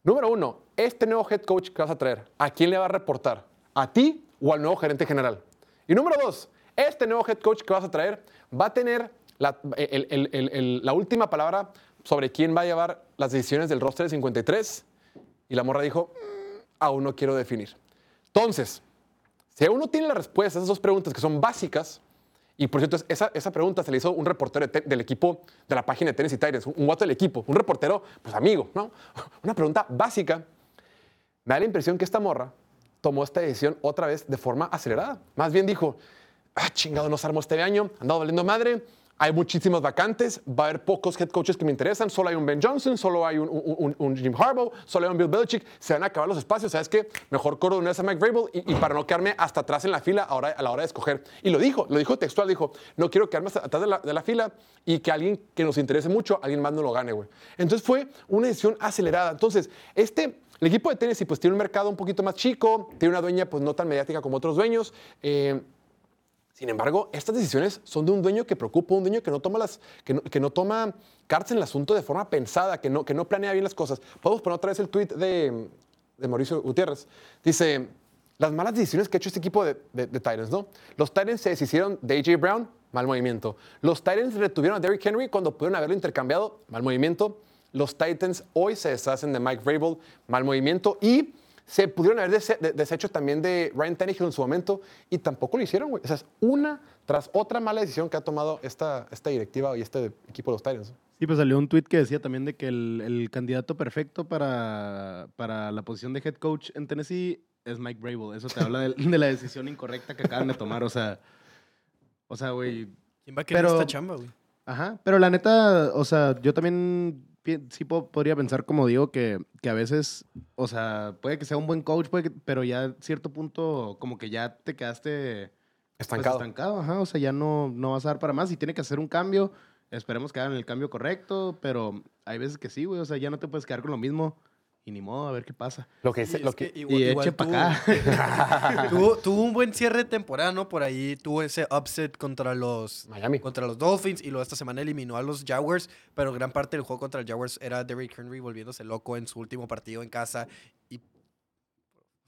número uno, este nuevo head coach que vas a traer, ¿a quién le va a reportar? ¿A ti o al nuevo gerente general? Y número dos, este nuevo head coach que vas a traer va a tener la, el- el- el- la última palabra sobre quién va a llevar las decisiones del roster de 53. Y la morra dijo, "Mm, aún no quiero definir. Entonces, si uno tiene la respuesta a esas dos preguntas que son básicas, y por cierto, esa, esa pregunta se le hizo un reportero de te- del equipo de la página de Tennessee Titans, un guato del equipo, un reportero, pues amigo, ¿no? Una pregunta básica. Me da la impresión que esta morra tomó esta decisión otra vez de forma acelerada. Más bien dijo, ah, chingado, no se armó este año, andado valiendo madre, hay muchísimas vacantes, va a haber pocos head coaches que me interesan, solo hay un Ben Johnson, solo hay un, un- un- Jim Harbaugh, solo hay un Bill Belichick, se van a acabar los espacios, ¿sabes qué? Mejor corro de una vez a Mike Vrabel y, y para no quedarme hasta atrás en la fila ahora, a la hora de escoger. Y lo dijo, lo dijo textual, dijo, no quiero quedarme hasta atrás de la, de la fila y que alguien que nos interese mucho, alguien más no lo gane, güey. Entonces fue una decisión acelerada. Entonces, este... El equipo de Tennessee pues tiene un mercado un poquito más chico, tiene una dueña pues no tan mediática como otros dueños. eh, sin embargo, estas decisiones son de un dueño que preocupa, un dueño que no toma, las, que no, que no toma cartas en el asunto de forma pensada, que no, que no planea bien las cosas. Podemos poner otra vez el tweet de, de Mauricio Gutiérrez. Dice, las malas decisiones que ha hecho este equipo de, de, de Titans, ¿no? Los Titans se deshicieron de A.J. Brown, mal movimiento. Los Titans retuvieron a Derrick Henry cuando pudieron haberlo intercambiado, mal movimiento. Los Titans hoy se deshacen de Mike Vrabel, mal movimiento. Y se pudieron haber dese- de- deshecho también de Ryan Tannehill en su momento y tampoco lo hicieron, güey. O sea, es una tras otra mala decisión que ha tomado esta, esta directiva y este equipo de los Titans. Sí, pues salió un tweet que decía también de que el, el candidato perfecto para, para la posición de head coach en Tennessee es Mike Vrabel. Eso te habla de, de la decisión incorrecta que acaban de tomar. O sea, o sea, güey. ¿Quién va a querer Pero- esta chamba, güey? Ajá. Pero la neta, o sea, yo también sí po- podría pensar, como digo, que, que a veces, o sea, puede que sea un buen coach, puede que- pero ya a cierto punto, como que ya te quedaste pues, Estancado. estancado, ajá. O sea, ya no, no vas a dar para más y tiene que hacer un cambio. Esperemos que hagan el cambio correcto, pero hay veces que sí, güey. O sea, ya no te puedes quedar con lo mismo y ni modo, a ver qué pasa. Lo que, Sí, se- lo es que, que Y igual- igual eche para tuvo- acá. tuvo, tuvo un buen cierre de temporada, ¿no? Por ahí tuvo ese upset contra los, Miami. contra los Dolphins y luego esta semana eliminó a los Jaguars, pero gran parte del juego contra los Jaguars era Derrick Henry volviéndose loco en su último partido en casa y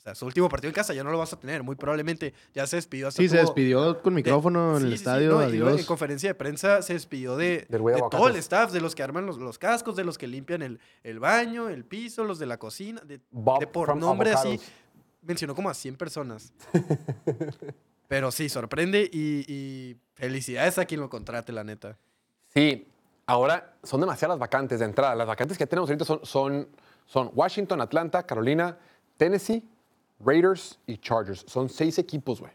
sea, su último partido en casa ya no lo vas a tener, muy probablemente ya se despidió hasta Sí, se despidió con micrófono en Sí, el sí, sí, estadio. no, adiós. en conferencia de prensa se despidió de, todo el staff, de los que arman los, los cascos, de los que limpian el, el baño, el piso, los de la cocina, de, por nombre así. Mencionó como a 100 personas. Pero sí, sorprende y, y felicidades a quien lo contrate, la neta. Sí, Ahora son demasiadas vacantes de entrada. Las vacantes que tenemos ahorita son, son, son Washington, Atlanta, Carolina, Tennessee, Raiders y Chargers. Son seis equipos, güey.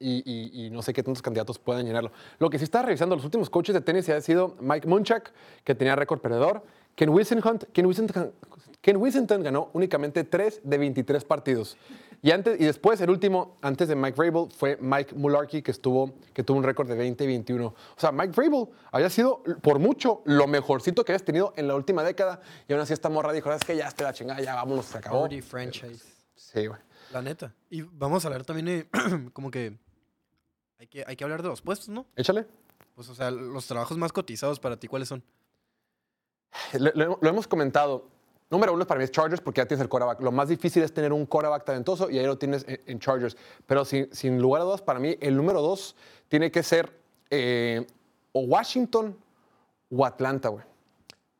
Y, y- y no sé qué tantos candidatos puedan llenarlo. Lo que sí está revisando, los últimos coaches de Tennessee ha sido Mike Munchak, que tenía récord perdedor. Ken Wisenhunt, Ken Wisenhunt, Ken Wisenhunt ganó únicamente 3 de 23 partidos. Y, antes, y después, el último, antes de Mike Vrabel, fue Mike Mularkey, que, estuvo, que tuvo un récord de 20 y 21. O sea, Mike Vrabel había sido, por mucho, lo mejorcito que habías tenido en la última década. Y aún así esta morra dijo, es que ya está la chingada, ya vámonos, se acabó. Already franchise. Sí, güey. La neta. Y vamos a hablar también de, como que hay, que hay que hablar de los puestos, ¿no? Échale. Pues, o sea, los trabajos más cotizados para ti, ¿cuáles son? Lo, lo- lo hemos comentado. Número uno para mí es Chargers porque ya tienes el quarterback. Lo más difícil es tener un quarterback talentoso y ahí lo tienes en, en Chargers. Pero sin, sin lugar a dudas, para mí el número dos tiene que ser eh, o Washington o Atlanta, güey.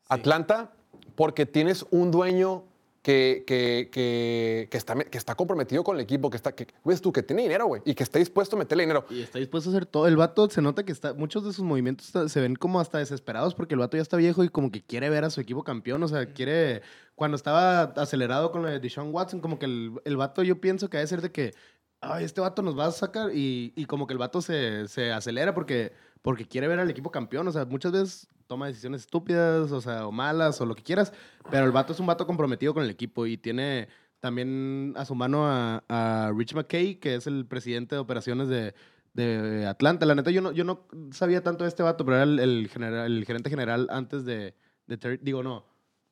Atlanta porque tienes un dueño que, que, que, que está, que está comprometido con el equipo, que está, que, ves tú, que tiene dinero, güey, y que está dispuesto a meterle dinero. Y está dispuesto a hacer todo. El vato se nota que está. Muchos de sus movimientos está- se ven como hasta desesperados porque el vato ya está viejo y como que quiere ver a su equipo campeón. O sea, quiere. Cuando estaba acelerado con lo de Deshaun Watson, como que el, el vato yo pienso que ha de ser de que. Ay, este vato nos va a sacar. Y, y como que el vato se, se acelera porque, porque quiere ver al equipo campeón. O sea, muchas veces toma decisiones estúpidas, o sea, o malas, o lo que quieras. Pero el vato es un vato comprometido con el equipo y tiene también a su mano a, a Rich McKay, que es el presidente de operaciones de, de Atlanta. La neta, yo no, yo no sabía tanto de este vato, pero era el, el general, el gerente general antes de, de Digo, no,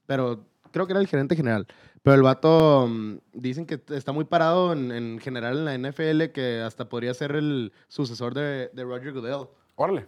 pero creo que era el gerente general. Pero el vato, mm, dicen que está muy parado en, en general en la NFL, que hasta podría ser el sucesor de, de Roger Goodell. Órale.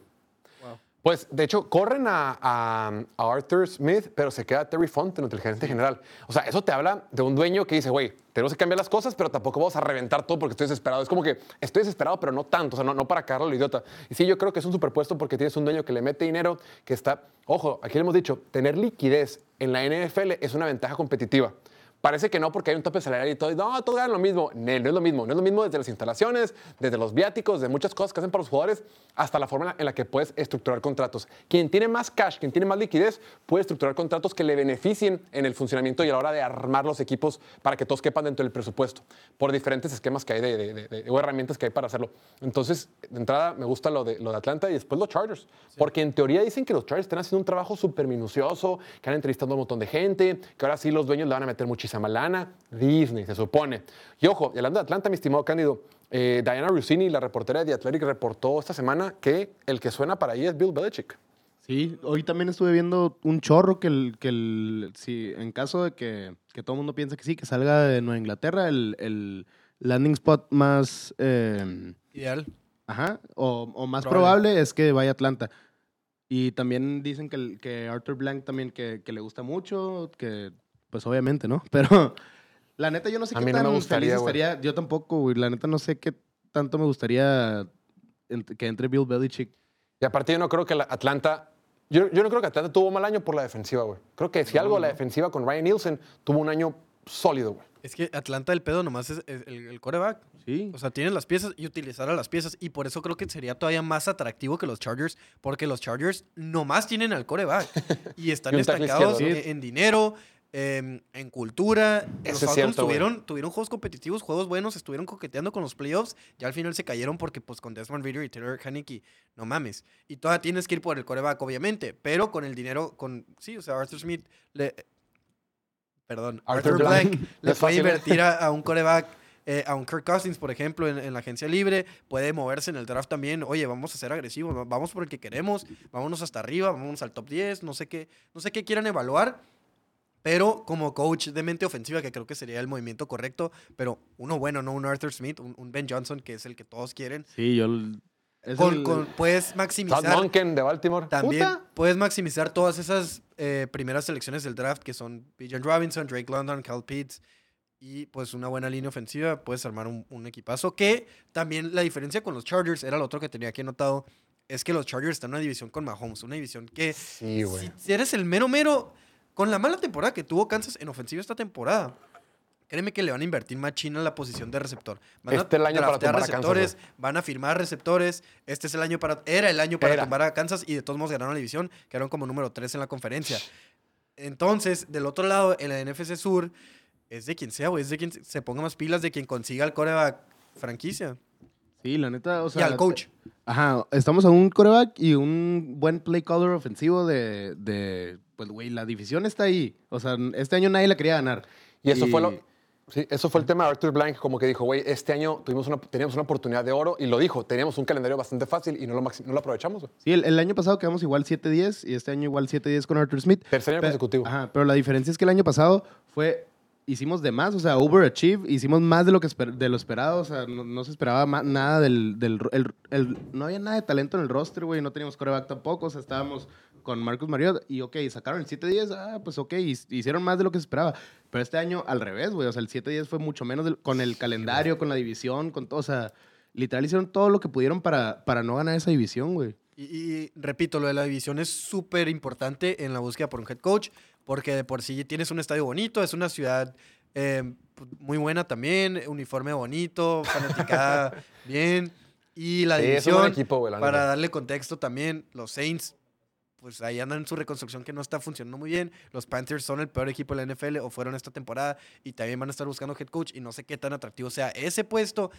Pues, de hecho, corren a, a- a Arthur Smith, pero se queda Terry Fontenot, el gerente general. O sea, eso te habla de un dueño que dice, güey, tenemos que cambiar las cosas, pero tampoco vamos a reventar todo porque estoy desesperado. Es como que estoy desesperado, pero no tanto, o sea, no, no para cagarlo al idiota. Y sí, yo creo que es un superpuesto porque tienes un dueño que le mete dinero, que está... Ojo, aquí le hemos dicho, tener liquidez en la NFL es una ventaja competitiva. Parece que no porque hay un tope salarial y todo. y No, todos ganan lo mismo. Nel, no es lo mismo. No es lo mismo desde las instalaciones, desde los viáticos, de muchas cosas que hacen para los jugadores, hasta la forma en la- que puedes estructurar contratos. Quien tiene más cash, quien tiene más liquidez, puede estructurar contratos que le beneficien en el funcionamiento y a la hora de armar los equipos para que todos quepan dentro del presupuesto, por diferentes esquemas que hay de, de- de- o herramientas que hay para hacerlo. Entonces, de entrada, me gusta lo de, lo de Atlanta y después los Chargers. Porque en teoría dicen que los Chargers están haciendo un trabajo súper minucioso, que han entrevistado a un montón de gente, que ahora sí los dueños le van a meter muchísima lana. Disney, se supone. Y ojo, y hablando de Atlanta, mi estimado Cándido, eh, Diana Rossini, la reportera de The Athletic, reportó esta semana que el que suena para ahí es Bill Belichick. Sí, hoy también estuve viendo un chorro que, el, que el, si, en caso de que, que todo el mundo piense que sí, que salga de Nueva Inglaterra, el, el landing spot más, eh, Ideal. ajá, o, o más Probable. probable es que vaya a Atlanta. Y también dicen que, que Arthur Blank también que, que le gusta mucho, que pues obviamente, ¿no? Pero la neta yo no sé A qué mí no tan me gustaría, feliz estaría, yo tampoco, güey, la neta no sé qué tanto me gustaría que entre Bill Belichick. Y aparte yo no creo que la Atlanta... Yo, yo no creo que Atlanta tuvo mal año por la defensiva, güey. Creo que si algo la defensiva con Ryan Nielsen tuvo un año sólido, güey. Es que Atlanta el pedo nomás es, el, el coreback. Sí. O sea, tienen las piezas y utilizar a las piezas. Y por eso creo que sería todavía más atractivo que los Chargers, porque los Chargers nomás tienen al coreback. Y están Y estancados en dinero, em, en cultura. Eso los Falcons güey. tuvieron, juegos competitivos, juegos buenos, estuvieron coqueteando con los playoffs. Ya al final se cayeron porque, pues, con Desmond Reader y Taylor Haneke, no mames. Y todavía tienes que ir por el coreback, obviamente. Pero con el dinero, con. Sí, o sea, Arthur Smith le. Perdón, Arthur Arthur, No le puede invertir a, a un coreback, eh, a un Kirk Cousins, por ejemplo, en, en la agencia libre. Puede moverse en el draft también. Oye, vamos a ser agresivos, va- vamos por el que queremos, vámonos hasta arriba, vámonos al top 10, no sé qué, no sé qué quieran evaluar. Pero como coach de mente ofensiva, que creo que sería el movimiento correcto, pero uno bueno, no un Arthur Smith, un, un Ben Johnson, que es el que todos quieren. Sí, yo. l- es Con, el- con- puedes Todd maximizar Monken de Baltimore. también Puta. puedes maximizar todas esas eh, primeras selecciones del draft que son Bijan Robinson, Drake London, Cal Pitts y pues una buena línea ofensiva. Puedes armar un, un equipazo que también la diferencia con los Chargers era lo otro que tenía aquí anotado. Es que los Chargers están en una división con Mahomes, una división que Sí, güey. si, si eres el mero mero, con la mala temporada que tuvo Kansas en ofensiva esta temporada, Créeme que le van a invertir más china en la posición de receptor. Van Este es el año para a Kansas, receptores, van a firmar receptores. Este es el año para. Era el año para Era. tumbar a Kansas y de todos modos ganaron la división. Quedaron como número 3 en la conferencia. Entonces, del otro lado, en la NFC Sur, es de quien sea, güey. Es de quien se ponga más pilas, de quien consiga el coreback franquicia. Sí, la neta, o sea... y al coach. Ajá, estamos a un coreback y un buen play caller ofensivo de, de pues, güey, la división está ahí. O sea, este año nadie la quería ganar. Y eso fue lo. Sí, eso fue el tema de Arthur Blank, como que dijo, güey, este año tuvimos una, teníamos una oportunidad de oro y lo dijo, teníamos un calendario bastante fácil y no lo, no lo aprovechamos. Sí, el, el año pasado quedamos igual 7-10 y este año igual 7-10 con Arthur Smith. Tercer año consecutivo. Ajá, pero la diferencia es que el año pasado fue, hicimos de más, o sea, overachieve, hicimos más de lo que de lo esperado, o sea, no, se esperaba ma- nada del, del el- no había nada de talento en el roster, güey, no teníamos coreback tampoco, o sea, estábamos con Marcus Mariota y ok, sacaron el 7-10, ah, pues ok, hi- hicieron más de lo que se esperaba, pero este año al revés, güey, o sea, el 7-10 fue mucho menos con el calendario, con la división, con todo, o sea, literal hicieron todo lo que pudieron para, para no ganar esa división, güey. Y, y repito, lo de la división es súper importante en la búsqueda por un head coach, porque de por sí tienes un estadio bonito, es una ciudad eh, pues, muy buena también, uniforme bonito, fanaticada bien. Y la Sí, es un división, equipo, güey, la para neta. darle contexto también, los Saints, pues ahí andan en su reconstrucción que no está funcionando muy bien. Los Panthers son el peor equipo de la NFL o fueron esta temporada y también van a estar buscando head coach y no sé qué tan atractivo sea ese puesto.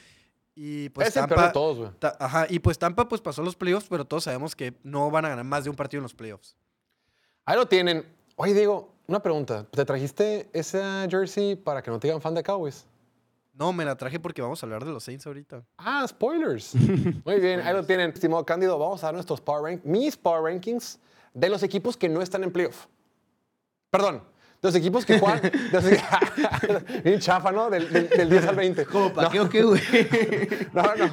Y pues es el peor de Tampa, todos, güey. Ta- Ajá, y pues Tampa pues pasó los playoffs, pero todos sabemos que no van a ganar más de un partido en los playoffs. Ahí lo tienen. Oye, Diego, una pregunta. ¿Te trajiste esa jersey para que no te digan fan de Cowboys? No, me la traje porque vamos a hablar de los Saints ahorita. Ah, spoilers. Muy bien, ahí lo tienen. Estimado Cándido, vamos a dar nuestros power rank, mis power rankings de los equipos que no están en playoff. Perdón, de los equipos que juegan. de los- Bien chafa, ¿no? Del, del- del 10 al 20. ¿Para qué o qué, güey? No, no.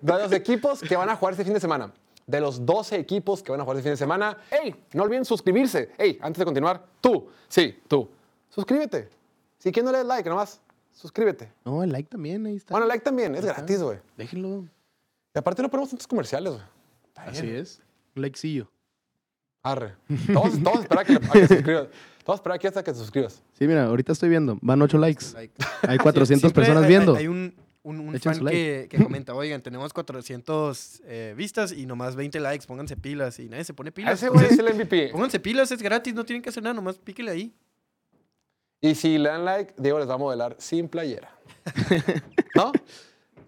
De los equipos que van a jugar este fin de semana. De los 12 equipos que van a jugar este fin de semana. ¡Ey! No olviden suscribirse. ¡Ey! Antes de continuar, tú. Sí, tú. Suscríbete. Si quieres no le des like, nomás. Suscríbete. No, el like también, ahí está. Bueno, like también. Es gratis, güey. Déjenlo. Y aparte no ponemos tantos comerciales, güey. Así es. Un likecillo. Arre. Todos, todos esperar que, que te suscribas. Todos esperar aquí hasta que te suscribas. Sí, mira, ahorita estoy viendo. Van 8 likes. Like. Hay 400 Siempre personas hay- viendo. Hay, hay un, un, un fan like. que, que comenta, oigan, tenemos 400 eh, vistas y nomás 20 likes, pónganse pilas. Y nadie se pone pilas. ese güey es el MVP. Pónganse pilas, es gratis, no tienen que hacer nada, nomás píquele ahí. Y si le dan like, Diego les va a modelar sin playera. ¿No?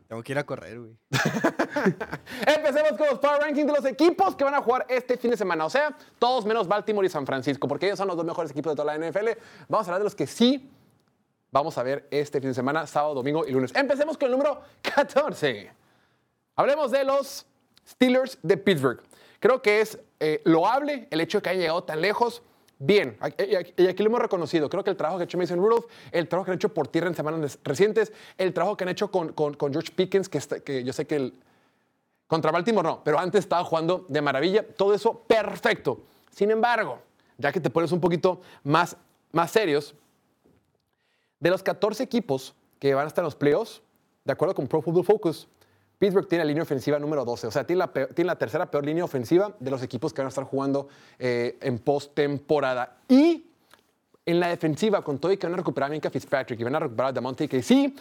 Tengo que ir a correr, güey. Empecemos con los power rankings de los equipos que van a jugar este fin de semana. O sea, todos menos Baltimore y San Francisco, porque ellos son los dos mejores equipos de toda la NFL. Vamos a hablar de los que sí vamos a ver este fin de semana, sábado, domingo y lunes. Empecemos con el número 14. Hablemos de los Steelers de Pittsburgh. Creo que es eh, loable el hecho de que hayan llegado tan lejos. Bien, y aquí- lo hemos reconocido. Creo que el trabajo que ha hecho Mason Rudolph, el trabajo que han hecho por tierra en semanas recientes, el trabajo que han hecho con, con- George Pickens, que, que yo sé que el, contra Baltimore no, pero antes estaba jugando de maravilla. Todo eso perfecto. Sin embargo, ya que te pones un poquito más, más serios, de los 14 equipos que van a estar en los playoffs, de acuerdo con Pro Football Focus, Pittsburgh tiene la línea ofensiva número 12. O sea, tiene la, tercera peor línea ofensiva de los equipos que van a estar jugando eh, en postemporada. Y en la defensiva, con todo y que van a recuperar a Minka Fitzpatrick y van a recuperar a Damonte que sí,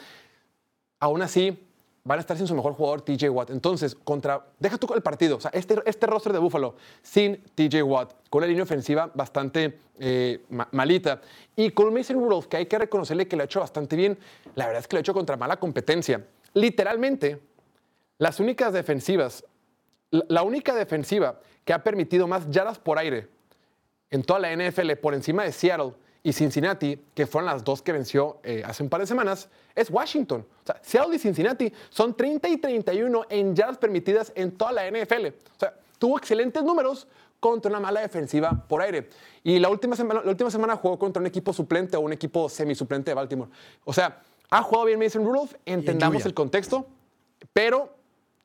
aún así van a estar sin su mejor jugador, TJ Watt. Entonces, contra, deja tú el partido, o sea, este, este roster de Buffalo sin TJ Watt, con una línea ofensiva bastante eh, ma- malita, y con Mason Rudolph, que hay que reconocerle que lo ha hecho bastante bien, la verdad es que lo ha hecho contra mala competencia. Literalmente, las únicas defensivas, la, la única defensiva que ha permitido más yardas por aire en toda la NFL por encima de Seattle y Cincinnati, que fueron las dos que venció eh, hace un par de semanas, es Washington. O sea, Seattle y Cincinnati son 30 y 31 en yardas permitidas en toda la NFL. O sea, tuvo excelentes números contra una mala defensiva por aire. Y la última semana, la última semana jugó contra un equipo suplente o un equipo semisuplente de Baltimore. O sea, ha jugado bien Mason Rudolph, entendamos el contexto, pero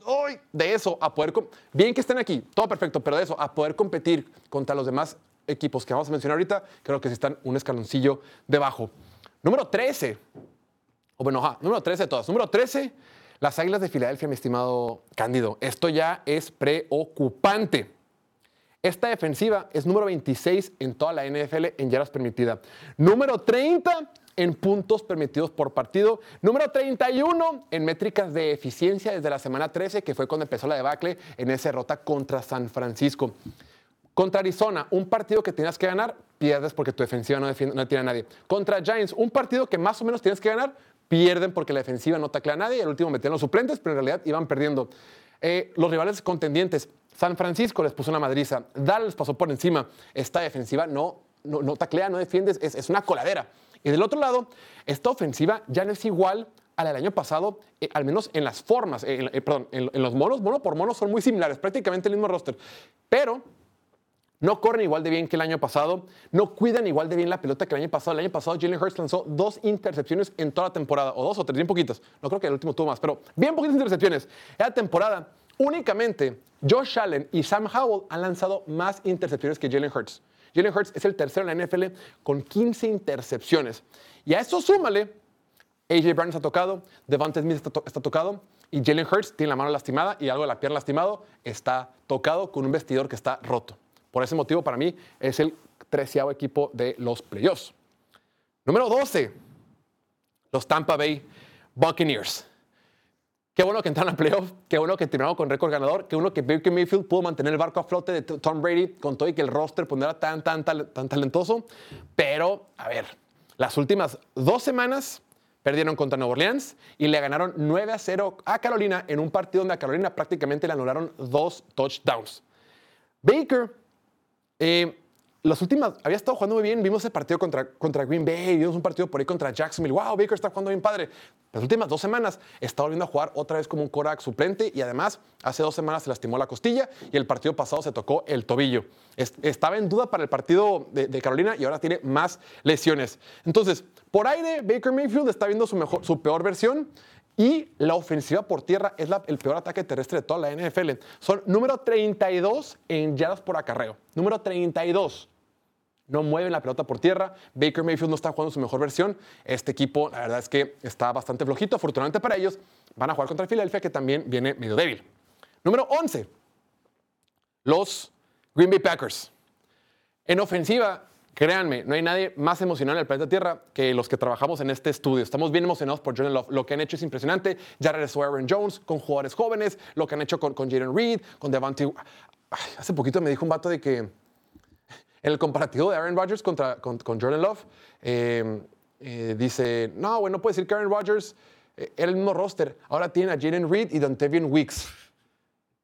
hoy de eso a poder bien que estén aquí, todo perfecto, pero de eso a poder competir contra los demás equipos que vamos a mencionar ahorita, creo que sí están un escaloncillo debajo. Número 13. O bueno, ajá, número 13 de todas. Número 13, las Águilas de Filadelfia, mi estimado Cándido. Esto ya es preocupante. Esta defensiva es número 26 en toda la NFL en yardas permitidas. Número 30 en puntos permitidos por partido. Número 31 en métricas de eficiencia desde la semana 13, que fue cuando empezó la debacle en esa derrota contra San Francisco. Contra Arizona, un partido que tenías que ganar, pierdes porque tu defensiva no, defiende, no tiene a nadie. Contra Giants, un partido que más o menos tienes que ganar, pierden porque la defensiva no taclea a nadie. El último metieron los suplentes, pero en realidad iban perdiendo. Eh, los rivales contendientes, San Francisco les puso una madriza, Dallas pasó por encima. Esta defensiva no, no, no taclea, no defiende, es, es una coladera. Y del otro lado, esta ofensiva ya no es igual a la del año pasado, eh, al menos en las formas, eh, eh, perdón, en, en los monos, mono por mono son muy similares, prácticamente el mismo roster. Pero no corren igual de bien que el año pasado, no cuidan igual de bien la pelota que el año pasado. El año pasado Jalen Hurts lanzó dos intercepciones en toda la temporada, o dos o tres, bien poquitas. No creo que el último tuvo más, pero bien poquitas intercepciones. En la temporada, únicamente Josh Allen y Sam Howell han lanzado más intercepciones que Jalen Hurts. Jalen Hurts es el tercero en la NFL con 15 intercepciones. Y a eso súmale, AJ Brown está tocado, Devante Smith está, to- está tocado y Jalen Hurts tiene la mano lastimada y algo de la pierna lastimado, está tocado con un vestidor que está roto. Por ese motivo, para mí, es el treceavo equipo de los playoffs. Número 12, los Tampa Bay Buccaneers. Qué bueno que entraron a playoff, qué bueno que terminaron con récord ganador, qué bueno que Baker Mayfield pudo mantener el barco a flote de Tom Brady con todo y que el roster tan, tan, tan, tan talentoso. Pero, a ver, las últimas dos semanas perdieron contra Nueva Orleans y le ganaron 9 a 0 a Carolina en un partido donde a Carolina prácticamente le anularon dos touchdowns. Baker eh, las últimas, había estado jugando muy bien. Vimos ese partido contra, contra Green Bay, vimos un partido por ahí contra Jacksonville. Wow, Baker está jugando bien padre. Las últimas dos semanas está volviendo a jugar otra vez como un Korak suplente y además hace dos semanas se lastimó la costilla y el partido pasado se tocó el tobillo. Es- estaba en duda para el partido de, de Carolina y ahora tiene más lesiones. Entonces, por aire, Baker Mayfield está viendo su, mejor, su peor versión. Y la ofensiva por tierra es el peor ataque terrestre de toda la NFL. Son número 32 en yardas por acarreo. Número 32. No mueven la pelota por tierra. Baker Mayfield no está jugando su mejor versión. Este equipo, la verdad es que está bastante flojito. Afortunadamente para ellos, van a jugar contra el Philadelphia, que también viene medio débil. Número 11. Los Green Bay Packers. En ofensiva, créanme, no hay nadie más emocionado en el planeta Tierra que los que trabajamos en este estudio. Estamos bien emocionados por Jordan Love. Lo que han hecho es impresionante. Ya regresó Aaron Jones con jugadores jóvenes, lo que han hecho con, Jaden Reed, con Devante. Hace poquito me dijo un vato de que en el comparativo de Aaron Rodgers contra, con, con Jordan Love, eh, eh, dice, no, güey, no puede decir que Aaron Rodgers eh, era el mismo roster. Ahora tiene a Jaden Reed y Dontavian Weeks.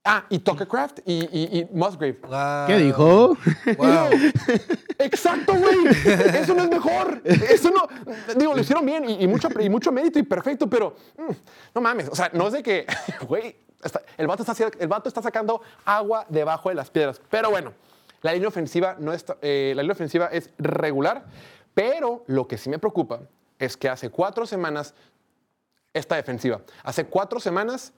Ah, y Tucker Craft y, y- y Musgrave. Wow. ¿Qué dijo? Wow. Exacto, güey. Eso no es mejor. Eso no. Digo, lo hicieron bien y, y mucho, y mucho mérito y perfecto, pero mm, no mames. O sea, no es de que, güey, el, vato está, haciendo- el vato está sacando agua debajo de las piedras. Pero bueno, la línea ofensiva, no está, eh, la línea ofensiva es regular, pero lo que sí me preocupa es que hace cuatro semanas esta defensiva. Hace cuatro semanas,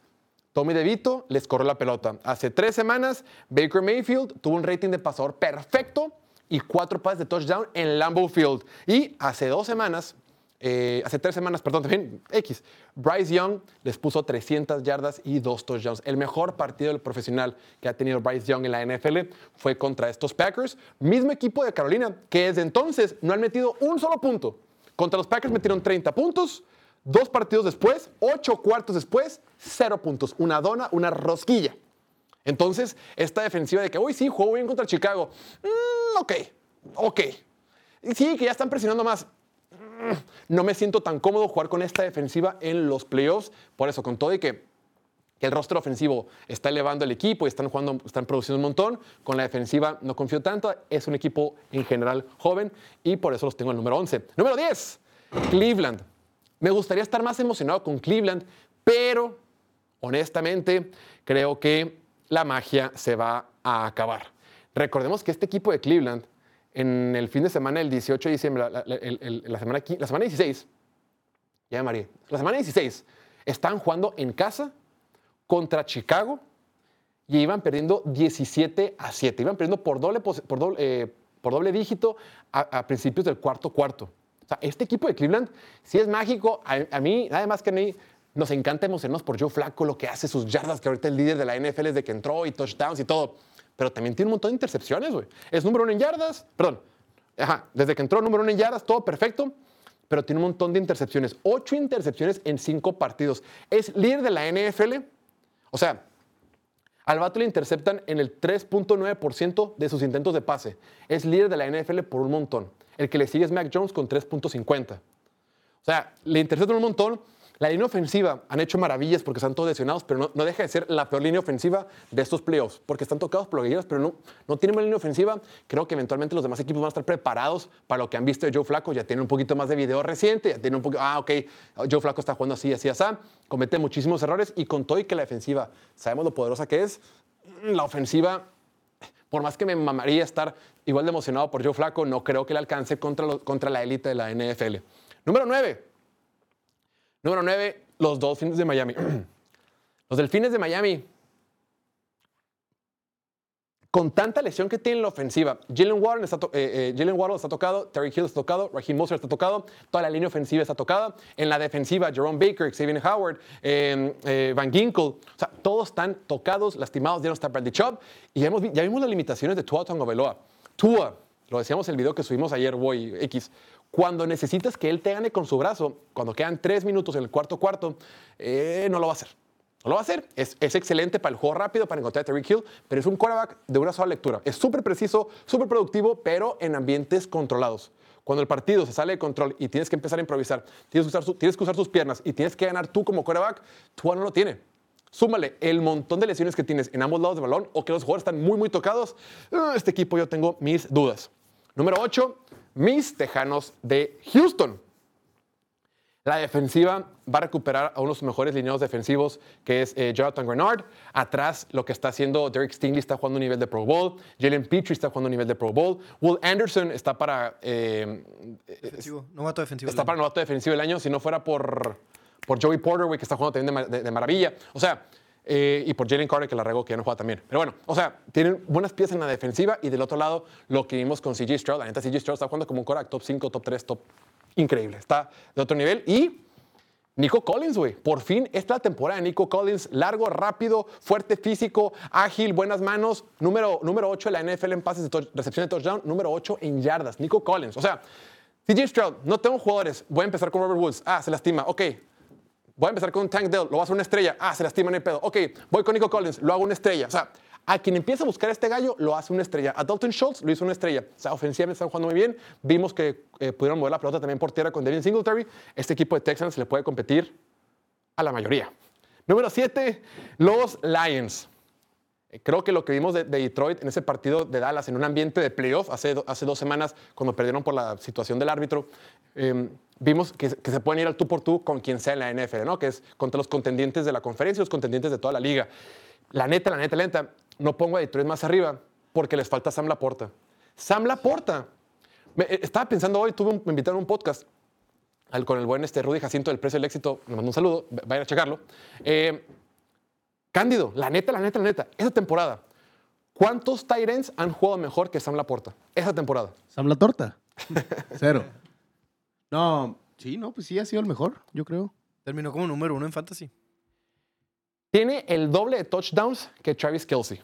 Tommy DeVito les corrió la pelota. Hace tres semanas, Baker Mayfield tuvo un rating de pasador perfecto y cuatro pases de touchdown en Lambeau Field. Y hace dos semanas, eh, hace tres semanas, perdón, también X, Bryce Young les puso 300 yardas y dos touchdowns. El mejor partido del profesional que ha tenido Bryce Young en la NFL fue contra estos Packers, mismo equipo de Carolina, que desde entonces no han metido un solo punto. Contra los Packers metieron 30 puntos. Dos partidos después, ocho cuartos después, cero puntos. Una dona, una rosquilla. Entonces, esta defensiva de que, uy, sí, jugó bien contra Chicago. Mm, ok, ok. Sí, que ya están presionando más. Mm, No me siento tan cómodo jugar con esta defensiva en los playoffs. Por eso, con todo y que que el rostro ofensivo está elevando el equipo y están jugando, están produciendo un montón. Con la defensiva no confío tanto. Es un equipo en general joven y por eso los tengo en el número 11. Número 10, Cleveland. Me gustaría estar más emocionado con Cleveland, pero honestamente creo que la magia se va a acabar. Recordemos que este equipo de Cleveland, en el fin de semana del 18 de diciembre, la, semana, la semana 16, ya me la semana 16, estaban jugando en casa contra Chicago y iban perdiendo 17 a 7. Iban perdiendo por doble, por doble, eh, por doble dígito a, a principios del cuarto cuarto. O sea, este equipo de Cleveland sí es mágico. A, a mí, nada más que a mí, nos encanta emocionarnos por Joe Flacco, lo que hace, sus yardas, que ahorita el líder de la NFL desde que entró y touchdowns y todo. Pero también tiene un montón de intercepciones, güey. Es número uno en yardas, perdón. Ajá, desde que entró número uno en yardas, todo perfecto. pero tiene un montón de intercepciones. Ocho intercepciones en cinco partidos. Es líder de la NFL. O sea, al vato le interceptan en el 3.9% de sus intentos de pase. Es líder de la NFL por un montón. El que le sigue es Mac Jones con 3.50. O sea, le interceptan un montón. La línea ofensiva han hecho maravillas porque están todos lesionados, pero no, deja de ser la peor línea ofensiva de estos playoffs, porque están tocados por los pero no, no tienen una línea ofensiva. Creo que eventualmente los demás equipos van a estar preparados para lo que han visto de Joe Flaco. Ya tienen un poquito más de video reciente, ya tienen un poquito, ah, ok, Joe Flaco está jugando así, así, así, comete muchísimos errores y con todo y que la defensiva, sabemos lo poderosa que es, la ofensiva por más que me mamaría estar igual de emocionado por Joe Flaco, no creo que le alcance contra, contra la élite de la NFL. Número 9. Número 9, los Dolphins de Miami. los Delfines de Miami. Con tanta lesión que tiene en la ofensiva, Jalen Warren está, eh, eh, Jalen Waddle está tocado, Terry Hill está tocado, Raheem Mostert está tocado, toda la línea ofensiva está tocada. En la defensiva, Jerome Baker, Xavier Howard, eh, eh, Van Ginkle, o sea, todos están tocados, lastimados, ya no está Bradley Chubb. Y ya, vimos las limitaciones de Tua Tagovailoa. Tua, lo decíamos en el video que subimos ayer, Boy X, cuando necesitas que él te gane con su brazo, cuando quedan tres minutos en el cuarto cuarto, eh, no lo va a hacer. No lo va a hacer. Es, es excelente para el juego rápido, para encontrar a Tyreek Hill, pero es un quarterback de una sola lectura. Es súper preciso, súper productivo, pero en ambientes controlados. Cuando el partido se sale de control y tienes que empezar a improvisar, tienes que usar, su- tienes que usar sus piernas y tienes que ganar tú como quarterback, Tua no lo tiene. Súmale el montón de lesiones que tienes en ambos lados del balón o que los jugadores están muy, muy tocados. ah, Este equipo yo tengo mis dudas. Número 8, mis Tejanos de Houston. La defensiva va a recuperar a uno de sus mejores lineados defensivos, que es eh, Jonathan Grenard. Atrás, lo que está haciendo Derek Stingley está jugando a nivel de Pro Bowl. Jalen Petrie está jugando a nivel de Pro Bowl. Will Anderson está para, eh, Defensivo, novato defensivo. está para novato defensivo del año, si no fuera por, por Joey Porter, que está jugando también de- de maravilla. O sea, eh, y por Jalen Carter, que la regó, que ya no juega también. Pero bueno, o sea, tienen buenas piezas en la defensiva y del otro lado, lo que vimos con CJ Stroud. La neta, CJ Stroud está jugando como un Korak top 5, top 3, top increíble. Está de otro nivel. Y Nico Collins, güey. Por fin, esta es la temporada de Nico Collins. Largo, rápido, fuerte físico, ágil, buenas manos. Número, número 8 de la NFL en pases de recepción de touchdown. Número 8 en yardas. Nico Collins. O sea, CJ Stroud, no tengo jugadores. Voy a empezar con Robert Woods. Ah, se lastima. Ok. Voy a empezar con Tank Dell. Lo voy a una estrella. Ah, se lastima en el pedo. Ok. Voy con Nico Collins. Lo hago una estrella. O sea, a quien empieza a buscar este gallo, lo hace una estrella. A Dalton Schultz lo hizo una estrella. O sea, ofensivamente están jugando muy bien. Vimos que eh, pudieron mover la pelota también por tierra con Devin Singletary. Este equipo de Texans le puede competir a la mayoría. Número 7, los Lions. Eh, Creo que lo que vimos de, de Detroit en ese partido de Dallas, en un ambiente de playoff, hace, do- hace dos semanas, cuando perdieron por la situación del árbitro, eh, vimos que, se pueden ir al tú por tú con quien sea en la NFL, ¿no? Que es contra los contendientes de la conferencia los contendientes de toda la liga. La neta, la neta, la neta, no pongo a Detroit más arriba porque les falta Sam Laporta. Sam Laporta. Eh, estaba pensando hoy, tuve un- me invitaron a un podcast al- con el buen este, Rudy Jacinto del Precio del Éxito, le mando un saludo, vayan a checarlo. Eh, Cándido, la neta, la neta, la neta, esa temporada, ¿cuántos Tyrants han jugado mejor que Sam Laporta? Esa temporada. Sam la torta. Cero. No, sí, no, pues sí ha sido el mejor, yo creo. Terminó como número uno en Fantasy. Tiene el doble de touchdowns que Travis Kelsey.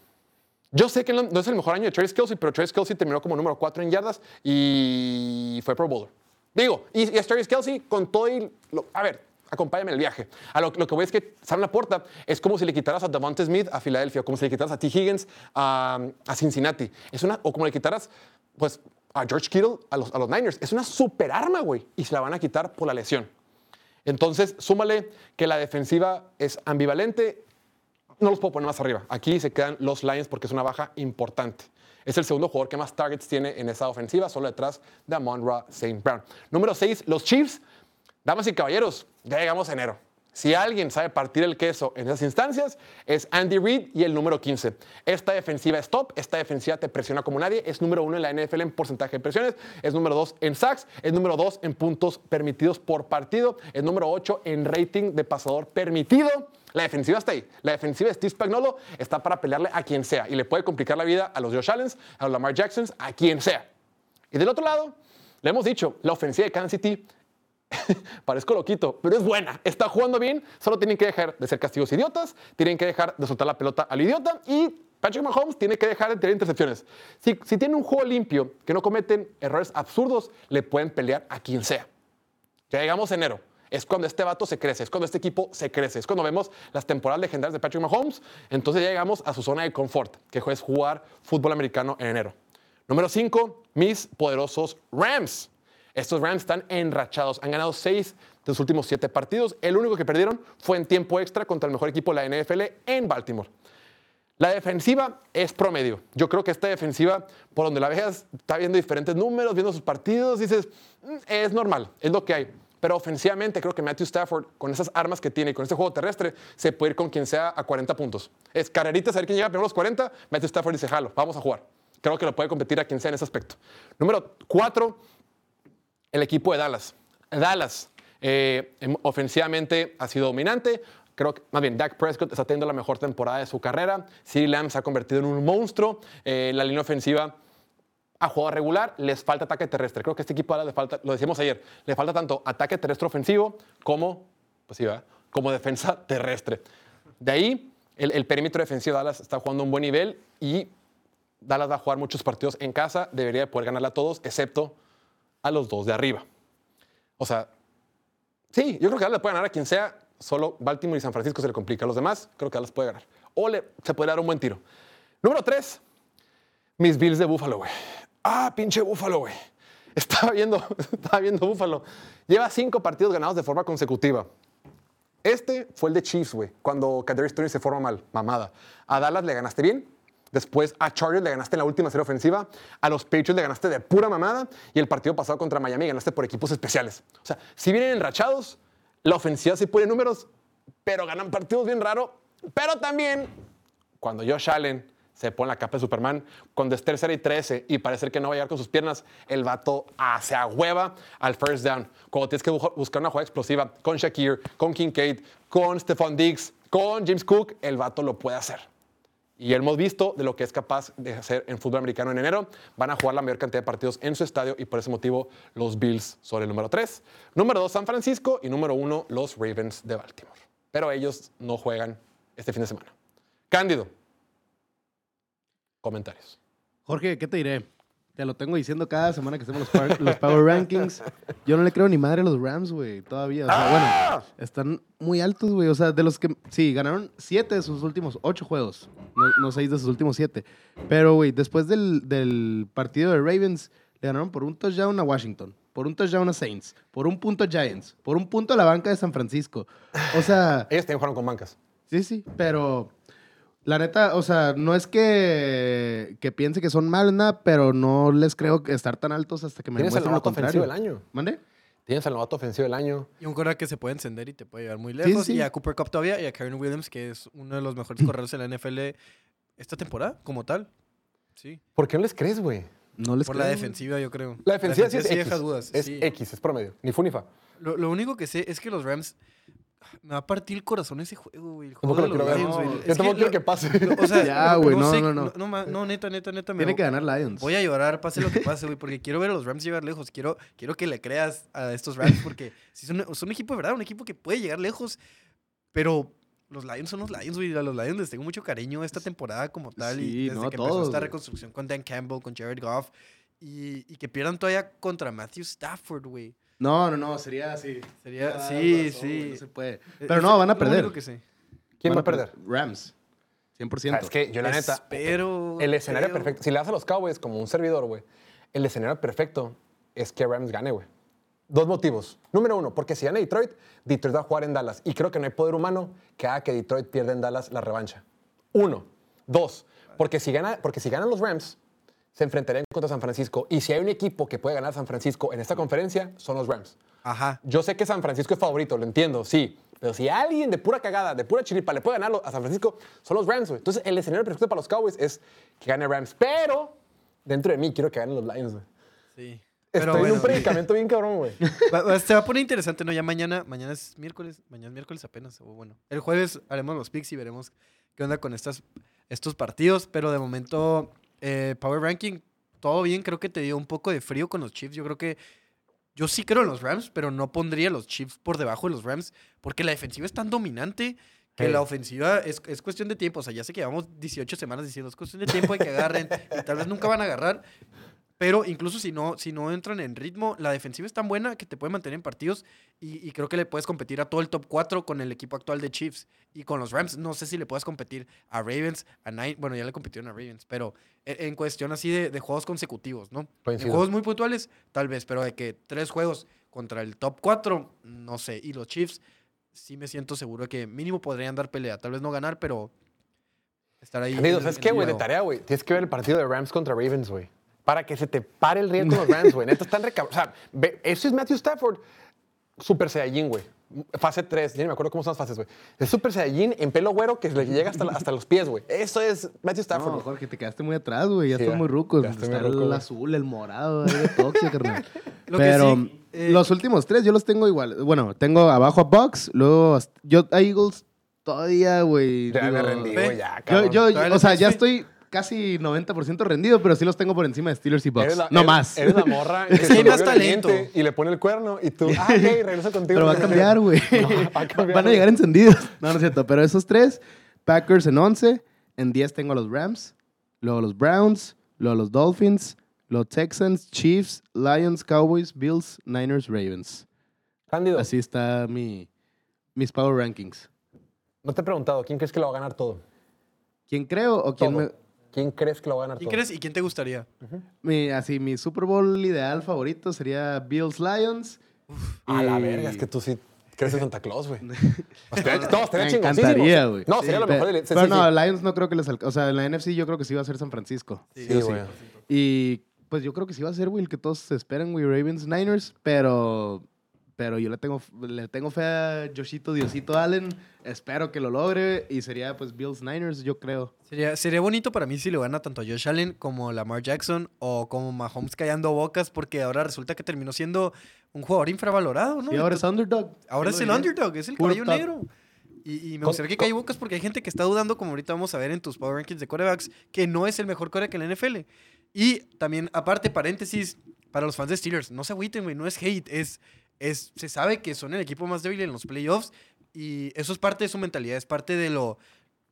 Yo sé que no no es el mejor año de Travis Kelsey, pero Travis Kelsey terminó como número 4 en yardas y fue Pro Bowler. Digo, y, y es Travis Kelsey con todo y... lo- a ver, acompáñame el viaje. A lo, lo que voy es que Sam Laporta es como si le quitaras a Devonta Smith a Filadelfia, como si le quitaras a T. Higgins a, a Cincinnati. Es una, o como le quitaras, pues, a George Kittle a los, a los Niners. Es una super arma, güey, y se la van a quitar por la lesión. Entonces, súmale que la defensiva es ambivalente. No los puedo poner más arriba. Aquí se quedan los Lions porque es una baja importante. Es el segundo jugador que más targets tiene en esa ofensiva, solo detrás de Amon Ra St. Brown. Número 6, los Chiefs. Damas y caballeros, ya llegamos a enero. Si alguien sabe partir el queso en esas instancias, es Andy Reid y el número 15. Esta defensiva es top, esta defensiva te presiona como nadie, es número uno en la NFL en porcentaje de presiones, es número dos en sacks, es número dos en puntos permitidos por partido, es número 8 en rating de pasador permitido. La defensiva está ahí. La defensiva de Steve Spagnuolo está para pelearle a quien sea y le puede complicar la vida a los Josh Allens, a los Lamar Jacksons, a quien sea. Y del otro lado, le hemos dicho, la ofensiva de Kansas City Parezco loquito, pero es buena. Está jugando bien. Solo tienen que dejar de ser castigos idiotas. Tienen que dejar de soltar la pelota al idiota. Y Patrick Mahomes tiene que dejar de tener intercepciones. Si, si tienen un juego limpio, que no cometen errores absurdos, le pueden pelear a quien sea. Ya llegamos enero. Es cuando este vato se crece, es cuando este equipo se crece, es cuando vemos las temporadas legendarias de Patrick Mahomes. Entonces ya llegamos a su zona de confort, que es jugar fútbol americano en enero. Número 5, mis poderosos Rams. Estos Rams están enrachados. Han ganado seis de los últimos siete partidos. El único que perdieron fue en tiempo extra contra el mejor equipo de la NFL en Baltimore. La defensiva es promedio. Yo creo que esta defensiva, por donde la veas, está viendo diferentes números, viendo sus partidos, dices, "Mm, es normal, es lo que hay. Pero ofensivamente creo que Matthew Stafford, con esas armas que tiene y con este juego terrestre, se puede ir con quien sea a 40 puntos. Es carreritas, a ver quién llega primero a los 40. Matthew Stafford dice, jalo, vamos a jugar. Creo que lo puede competir a quien sea en ese aspecto. Número 4, el equipo de Dallas. Dallas, eh, em- ofensivamente ha sido dominante. Creo que, más bien, Dak Prescott está teniendo la mejor temporada de su carrera. CeeDee Lamb se ha convertido en un monstruo. Eh, la línea ofensiva a juego regular les falta ataque terrestre. Creo que este equipo ahora le falta, lo decíamos ayer, le falta tanto ataque terrestre ofensivo como, pues sí, como defensa terrestre. De ahí, el, perímetro defensivo de Dallas está jugando un buen nivel y Dallas va a jugar muchos partidos en casa. Debería de poder ganarle a todos, excepto a los dos de arriba. O sea, sí, yo creo que Dallas le puede ganar a quien sea. Solo Baltimore y San Francisco se le complica. A los demás, creo que Dallas puede ganar. O le, se puede dar un buen tiro. Número tres, mis Bills de Buffalo, güey. Ah, pinche Buffalo, güey. Estaba viendo, estaba viendo Buffalo. Lleva cinco partidos ganados de forma consecutiva. Este fue el de Chiefs, güey, cuando Kadarius Toney se forma mal, mamada. A Dallas le ganaste bien, después a Chargers le ganaste en la última serie ofensiva, a los Patriots le ganaste de pura mamada y el partido pasado contra Miami ganaste por equipos especiales. O sea, si vienen enrachados, la ofensiva sí pone números, pero ganan partidos bien raro. Pero también, cuando Josh Allen se pone la capa de Superman, cuando es tercera y 13 y parece que no va a llegar con sus piernas, el vato se agüeva al first down. Cuando tienes que bu- buscar una jugada explosiva con Shakir, con Kincaid, con Stephon Diggs, con James Cook, el vato lo puede hacer. Y hemos visto de lo que es capaz de hacer en fútbol americano en enero. Van a jugar la mayor cantidad de partidos en su estadio y por ese motivo los Bills son el número 3. Número 2 San Francisco y número 1 los Ravens de Baltimore. Pero ellos no juegan este fin de semana. Cándido. Comentarios. Jorge, ¿qué te diré? Te lo tengo diciendo cada semana que hacemos los, par- los Power Rankings. Yo no le creo ni madre a los Rams, güey, todavía. O sea, bueno, están muy altos, güey. O sea, de los que. Sí, ganaron siete de sus últimos ocho juegos. No, no seis de sus últimos siete. Pero, güey, después del, del partido de Ravens, le ganaron por un touchdown a Washington, por un touchdown a Saints, por un punto a Giants, por un punto a la banca de San Francisco. O sea. Ellos también jugaron con bancas. Sí, sí, pero la neta, o sea, no es que, que piense que son malos, nada, pero no les creo que estar tan altos hasta que me Tienes al demuestren lo novato ofensivo del año. ¿Mande? Tienes al novato ofensivo del año. Y un corredor que se puede encender y te puede llevar muy lejos. sí. Y a Cooper Cup todavía y a Karen Williams, que es uno de los mejores corredores en la NFL esta temporada, como tal. Sí. ¿Por qué no les crees, güey? No les Por creo. la defensiva, yo creo. La defensiva, sí es X. deja dudas. Es sí. X, es promedio. Ni fu ni fa. Lo, lo único que sé es que los Rams. Me va a partir el corazón ese juego, güey. El Tampoco juego lo de quiero los ver. Lions, güey. Yo tampoco quiero que pase. O sea, Ya, güey, no, no, no. No, neta, neta, neta. Tiene que ganar Lions. Voy a llorar, pase lo que pase, güey, porque quiero ver a los Rams llegar lejos. Quiero, quiero que le creas a estos Rams, porque sí son, son un equipo de verdad, un equipo que puede llegar lejos, pero los Lions son los Lions, güey. A los Lions les tengo mucho cariño esta temporada como tal. Sí, y desde no, que empezó todos, esta güey. reconstrucción con Dan Campbell, con Jared Goff, y, y que pierdan todavía contra Matthew Stafford, güey. No, no, no, sería así. Sería, Ah, sí, razón, sí. No se puede. Es- Pero es no, van a perder. que sé. ¿Quién Van va a perder? Rams. 100%. Ah, Es que yo, la neta, Pero. el escenario perfecto, si le das a los Cowboys como un servidor, güey, el escenario perfecto es que Rams gane, güey. Dos motivos. Número uno, porque si gana Detroit, Detroit va a jugar en Dallas. Y creo que no hay poder humano que haga que Detroit pierda en Dallas la revancha. Uno. Dos, porque si, gana, porque si ganan los Rams, se enfrentarían contra San Francisco. Y si hay un equipo que puede ganar San Francisco en esta conferencia, son los Rams. Ajá. Yo sé que San Francisco es favorito, lo entiendo, sí. Pero si alguien de pura cagada, de pura chiripa, le puede ganar a San Francisco, son los Rams, güey. Entonces, el escenario perfecto para los Cowboys es que gane Rams. Pero, dentro de mí, quiero que ganen los Lions, güey. Sí. Estoy Pero en bueno, un predicamento bien cabrón, güey. se va a poner interesante, ¿no? Ya mañana, mañana es miércoles, mañana es miércoles apenas, o bueno. El jueves haremos los picks y veremos qué onda con estas, estos partidos, pero de momento, eh, Power Ranking, todo bien, creo que te dio un poco de frío con los Chiefs. Yo creo que yo sí creo en los Rams, pero no pondría los Chiefs por debajo de los Rams, porque la defensiva es tan dominante que Sí. la ofensiva es, es cuestión de tiempo. O sea, ya sé que llevamos 18 semanas diciendo, es cuestión de tiempo de que agarren, y tal vez nunca van a agarrar. Pero incluso si no, si no entran en ritmo, la defensiva es tan buena que te puede mantener en partidos y, y creo que le puedes competir a todo el top 4 con el equipo actual de Chiefs. Y con los Rams, no sé si le puedes competir a Ravens, a Nine. Bueno, ya le compitieron a Ravens, pero en, en cuestión así de, de juegos consecutivos, ¿no? En juegos muy puntuales, tal vez, pero de que tres juegos contra el top 4, no sé. Y los Chiefs, sí me siento seguro de que mínimo podrían dar pelea. Tal vez no ganar, pero estar ahí. En- ¿sabes qué, güey? De tarea, güey. Tienes que ver el partido de Rams contra Ravens, güey. Para que se te pare el río con los Rams, güey. Neta, están recab... O sea, ve, eso es Matthew Stafford. Super Saiyajin, güey. Fase 3. Ya ni me acuerdo cómo son las fases, güey. Es Super Saiyajin en pelo güero que le llega hasta, la- hasta los pies, güey. Eso es Matthew Stafford. No. Jorge, te quedaste muy atrás, güey. Ya Sí, estás muy ruco. Está muy ruco, el güey. azul, el morado, toxia, carnal. Lo que Pero sí, eh, los últimos tres yo los tengo igual. Bueno, tengo abajo a Bucks, luego yo a Eagles todavía, güey. Ya me rendí, güey. Ya, Yo, cabrón. yo, o sea, ya estoy casi 90% rendido, pero sí los tengo por encima de Steelers y Bucks. Eres la- no eres- más. Eres la morra que Es se que hay le más talento. Y le pone el cuerno y tú, ah, ok, regreso contigo. Pero va a cambiar, güey. No, va a cambiar, Van a llegar encendidos. No, no es cierto. Pero esos tres, Packers en 11, en 10 tengo a los Rams, luego los Browns, luego los Dolphins, los Texans, Chiefs, Lions, Cowboys, Bills, Niners, Ravens. Cándido, Así está mi, mis Power Rankings. no te he preguntado, ¿quién crees que lo va a ganar todo? ¿Quién creo o quién Todo. me... ¿Quién crees que lo va a ganar ¿Quién todo? crees y quién te gustaría? Mi, así, mi Super Bowl ideal favorito sería Bills Lions. A la verga, es que tú sí crees en Santa Claus, güey. Estaría- No, estaría Me encantaría, güey. No, sería lo mejor. de- sí, Pero sí, no, sí. Lions no creo que les alcance. O sea, en la NFC yo creo que sí va a ser San Francisco. Sí, Sí o sí. güey. Y pues yo creo que sí va a ser, güey, el que todos esperan, güey, Ravens Niners, pero pero yo le tengo le tengo fe a Joshito Diosito Allen, espero que lo logre y sería pues Bills Niners, yo creo. Sería, sería bonito para mí si lo gana tanto Josh Allen como Lamar Jackson o como Mahomes callando bocas porque ahora resulta que terminó siendo un jugador infravalorado, ¿no? Y ahora es underdog. ahora es el diré. underdog, es el Puro caballo top. negro. Y, y me gustaría que calle bocas porque hay gente que está dudando, como ahorita vamos a ver en tus Power Rankings de quarterbacks, que no es el mejor quarterback en la NFL. Y también, aparte, paréntesis, para los fans de Steelers, no se agüiten, güey, no es hate, es, es, se sabe que son el equipo más débil en los playoffs y eso es parte de su mentalidad, es parte de lo,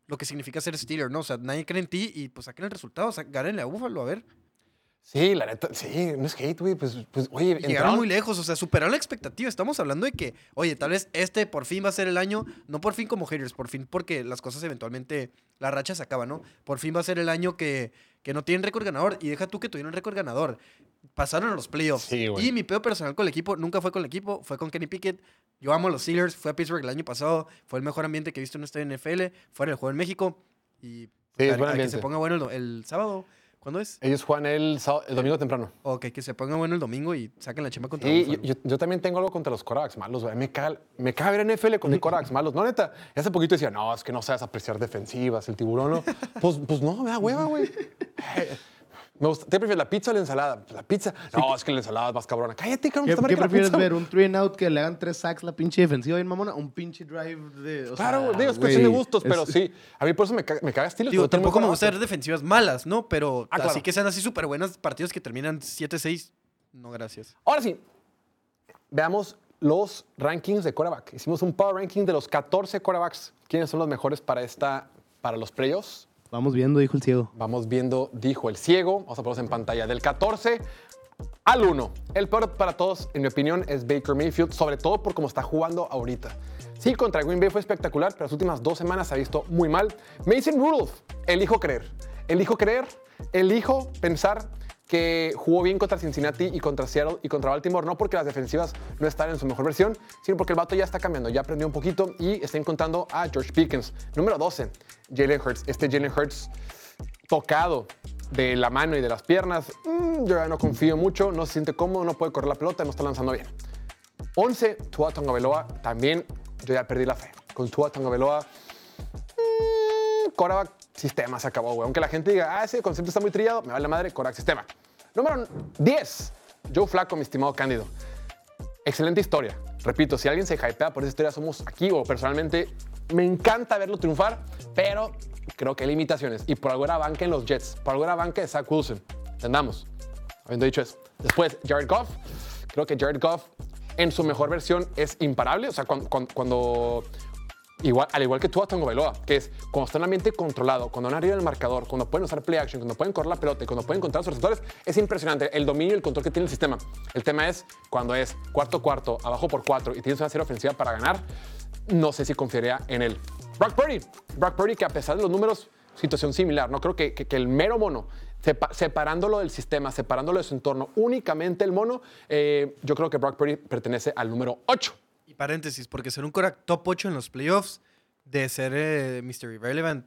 lo que significa ser Steeler, ¿no? O sea, nadie cree en ti y pues saquen el resultado, o sea, gánenle a Búfalo, a ver. Sí, la neta, sí, no es hate, güey. Pues, pues, oye, llegaron entraron- muy lejos, o sea, superaron la expectativa. Estamos hablando de que, oye, tal vez este por fin va a ser el año, no por fin como haters, por fin porque las cosas eventualmente, la racha se acaba, ¿no? Por fin va a ser el año que, que no tienen récord ganador. Y deja tú que tuvieron récord ganador. Pasaron a los playoffs. Sí, y mi peor personal con el equipo nunca fue con el equipo, fue con Kenny Pickett. Yo amo a los Steelers, fue a Pittsburgh el año pasado, fue el mejor ambiente que he visto en esta NFL, fue en el juego en México. Y Sí, a- buen a que se ponga bueno el, do- el sábado. ¿Cuándo es? Ellos juegan el, sábado- el domingo temprano. Ok, que se ponga bueno el domingo y saquen la chamba contra Sí, Buffalo. yo, también tengo algo contra los quarterbacks malos, güey. Me caga, me caga ver NFL con los quarterbacks malos. No, neta. Hace poquito decía, no, es que no sabes apreciar defensivas, el tiburón, ¿no? Pues, pues no, me da hueva, güey. Me gusta. ¿Te prefieres la pizza o la ensalada? La pizza. No, es que la ensalada es más cabrona. Cállate, cabrón. ¿Qué, qué prefieres pizza, ver? ¿Un three and out que le hagan tres sacks la pinche defensiva bien mamona? ¿Un pinche drive de.? o Claro, sea, güey, digo, es cuestión de gustos, pero sí. A mí por eso me caga, me caga estilo. Digo, tampoco me gusta ver defensivas malas, ¿no? Pero Ah, claro. así que sean así súper buenas partidos que terminan 7-6. No, gracias. Ahora sí, veamos los rankings de quarterback. Hicimos un power ranking de los 14 quarterbacks. ¿Quiénes son los mejores para, esta, para los playoffs? Vamos viendo, dijo el ciego. Vamos viendo, dijo el ciego. Vamos a ponerlos en pantalla. Del 14 al 1. El peor para todos, en mi opinión, es Baker Mayfield, sobre todo por cómo está jugando ahorita. Sí, contra Green Bay fue espectacular, pero las últimas dos semanas se ha visto muy mal. Mason Rudolph, elijo creer. Elijo creer, elijo pensar que jugó bien contra Cincinnati y contra Seattle y contra Baltimore, no porque las defensivas no están en su mejor versión, sino porque el vato ya está cambiando, ya aprendió un poquito y está encontrando a George Pickens. Número 12, Jalen Hurts. Este Jalen Hurts tocado de la mano y de las piernas, mm, yo ya no confío mucho, no se siente cómodo, no puede correr la pelota, no está lanzando bien. 11, Tua Tagovailoa, también yo ya perdí la fe. Con Tua Tagovailoa, mm, Coraback sistema se acabó, güey. Aunque la gente diga, ah, ese concepto está muy trillado, me vale la madre, Coraback sistema. Número 10, Joe Flaco, mi estimado Cándido. Excelente historia. Repito, si alguien se hypea por esa historia, somos aquí o personalmente me encanta verlo triunfar, pero creo que hay limitaciones. Y por algo era banca en los Jets, por algo era banca de Zach Wilson. Entendamos. Habiendo dicho eso. Después, Jared Goff. Creo que Jared Goff en su mejor versión es imparable. O sea, cuando Igual, al igual que tú, Tongo Bailoa, que es cuando está en ambiente controlado, cuando van arriba del marcador, cuando pueden usar play action, cuando pueden correr la pelota cuando pueden encontrar sus receptores, es impresionante el dominio y el control que tiene el sistema. El tema es cuando es cuarto cuarto, abajo por cuatro y tienes una serie ofensiva para ganar, no sé si confiaría en él. Brock Purdy, Brock Purdy que a pesar de los números, situación similar, no creo que, que- el mero mono, sepa- separándolo del sistema, separándolo de su entorno, únicamente el mono, eh, yo creo que Brock Purdy pertenece al número 8. Paréntesis, porque ser un Korak top 8 en los playoffs, de ser eh, Mr. Irrelevant,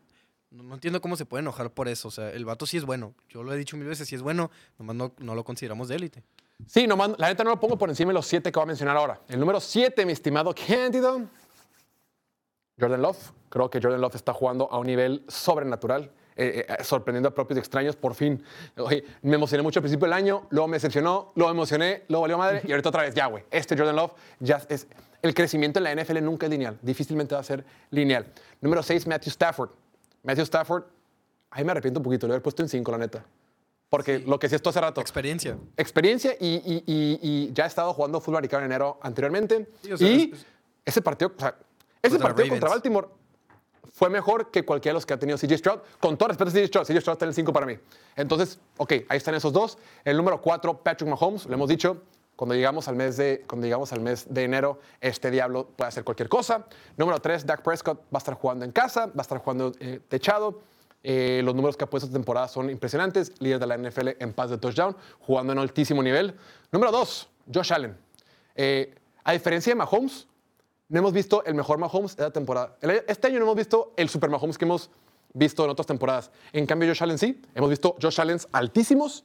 no, no entiendo cómo se puede enojar por eso. O sea, el vato sí es bueno. Yo lo he dicho mil veces, sí es bueno, nomás no, no lo consideramos de élite. Sí, nomás, la neta no lo pongo por encima de los siete que voy a mencionar ahora. El número 7, mi estimado Cándido. Jordan Love. Creo que Jordan Love está jugando a un nivel sobrenatural, eh, eh, sorprendiendo a propios extraños. Por fin, Oye, me emocioné mucho al principio del año, luego me decepcionó, luego me emocioné, luego valió madre y ahorita otra vez, ya, güey. Este Jordan Love ya es. El crecimiento en la NFL nunca es lineal, difícilmente va a ser lineal. Número 6, Matthew Stafford. Matthew Stafford, ahí me arrepiento un poquito, lo haber puesto en 5, la neta. Porque lo que sí esto hace rato Experiencia. experiencia y, y- y- y ya he estado jugando fútbol americano en enero anteriormente. Sí, o sea, y es- es- ese partido, o sea, ese Contra partido contra. Baltimore fue mejor que cualquiera de los que ha tenido CJ Stroud. Con todo respeto a CJ Stroud, CJ Stroud está en el 5 para mí. Entonces, ok, ahí están esos dos. El número 4, Patrick Mahomes, lo hemos dicho. Cuando llegamos al mes de, cuando llegamos al mes de enero, este diablo puede hacer cualquier cosa. Número 3, Dak Prescott va a estar jugando en casa, va a estar jugando eh, techado. Eh, los números que ha puesto esta temporada son impresionantes. Líder de la NFL en paz de touchdown, jugando en altísimo nivel. Número 2, Josh Allen. Eh, a diferencia de Mahomes, no hemos visto el mejor Mahomes de la temporada. Este año no hemos visto el super Mahomes que hemos visto en otras temporadas. En cambio, Josh Allen sí. Hemos visto Josh Allen altísimos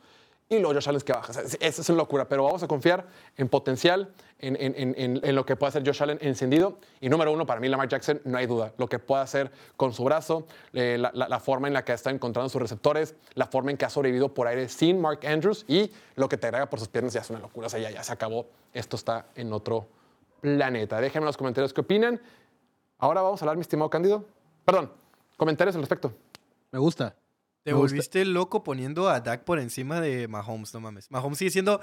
y luego Josh Allen que baja. O es- una locura, pero vamos a confiar en potencial, en, en- en- lo que puede hacer Josh Allen encendido. Y número uno, para mí, Lamar Jackson, no hay duda. Lo que puede hacer con su brazo, eh, la, la- la forma en la que está encontrando sus receptores, la forma en que ha sobrevivido por aire sin Mark Andrews y lo que te agrega por sus piernas ya es una locura. O sea, ya, ya se acabó. Esto está en otro planeta. Déjenme en los comentarios qué opinan. Ahora vamos a hablar, mi estimado Cándido. Perdón, comentarios al respecto. Me gusta. Te Me gusta. volviste loco poniendo a Dak por encima de Mahomes, no mames. Mahomes sigue siendo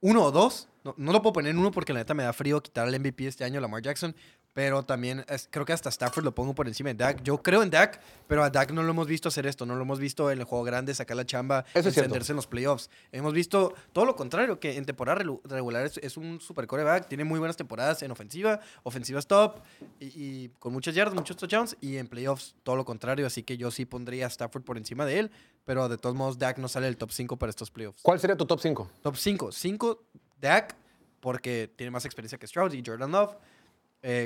uno o dos. No, no lo puedo poner en uno porque la neta me da frío quitar el MVP este año a Lamar Jackson. Pero también es- creo que hasta Stafford lo pongo por encima de Dak. Yo creo en Dak, pero a Dak no lo hemos visto hacer esto. No lo hemos visto en el juego grande sacar la chamba, Eso encenderse en los playoffs. Hemos visto todo lo contrario, que en temporada regular es, es un super coreback. Tiene muy buenas temporadas en ofensiva, ofensivas top y, y con muchas yardas, muchos touchdowns. Y en playoffs todo lo contrario. Así que yo sí pondría a Stafford por encima de él. Pero de todos modos, Dak no sale del top 5 para estos playoffs. ¿Cuál sería tu top 5? Top 5. 5, Dak, porque tiene más experiencia que Stroud y Jordan Love.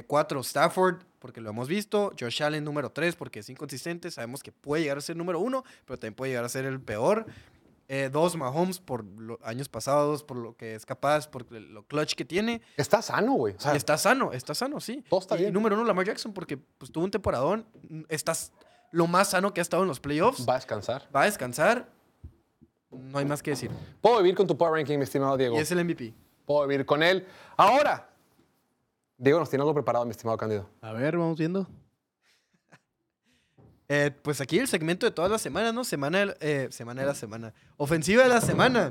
4, Stafford, porque lo hemos visto. Josh Allen, número 3, porque es inconsistente. Sabemos que puede llegar a ser número 1, pero también puede llegar a ser el peor. 2, Mahomes, por los años pasados, por lo que es capaz, por lo clutch que tiene. Está sano, güey. O sea, está sano, está sano, sí. Todo está y, bien. número 1, Lamar Jackson, porque pues, tuvo un temporadón. Estás lo más sano que ha estado en los playoffs. va a descansar. Va a descansar. No hay más que decir. Puedo vivir con tu power ranking, mi estimado Diego. Y es el MVP. Puedo vivir con él. Ahora, Diego nos tiene algo preparado, mi estimado Cándido. A ver, vamos viendo. Eh, pues aquí el segmento de todas las semanas, ¿no? Semana, de- eh, semana de la semana. Ofensiva de la semana.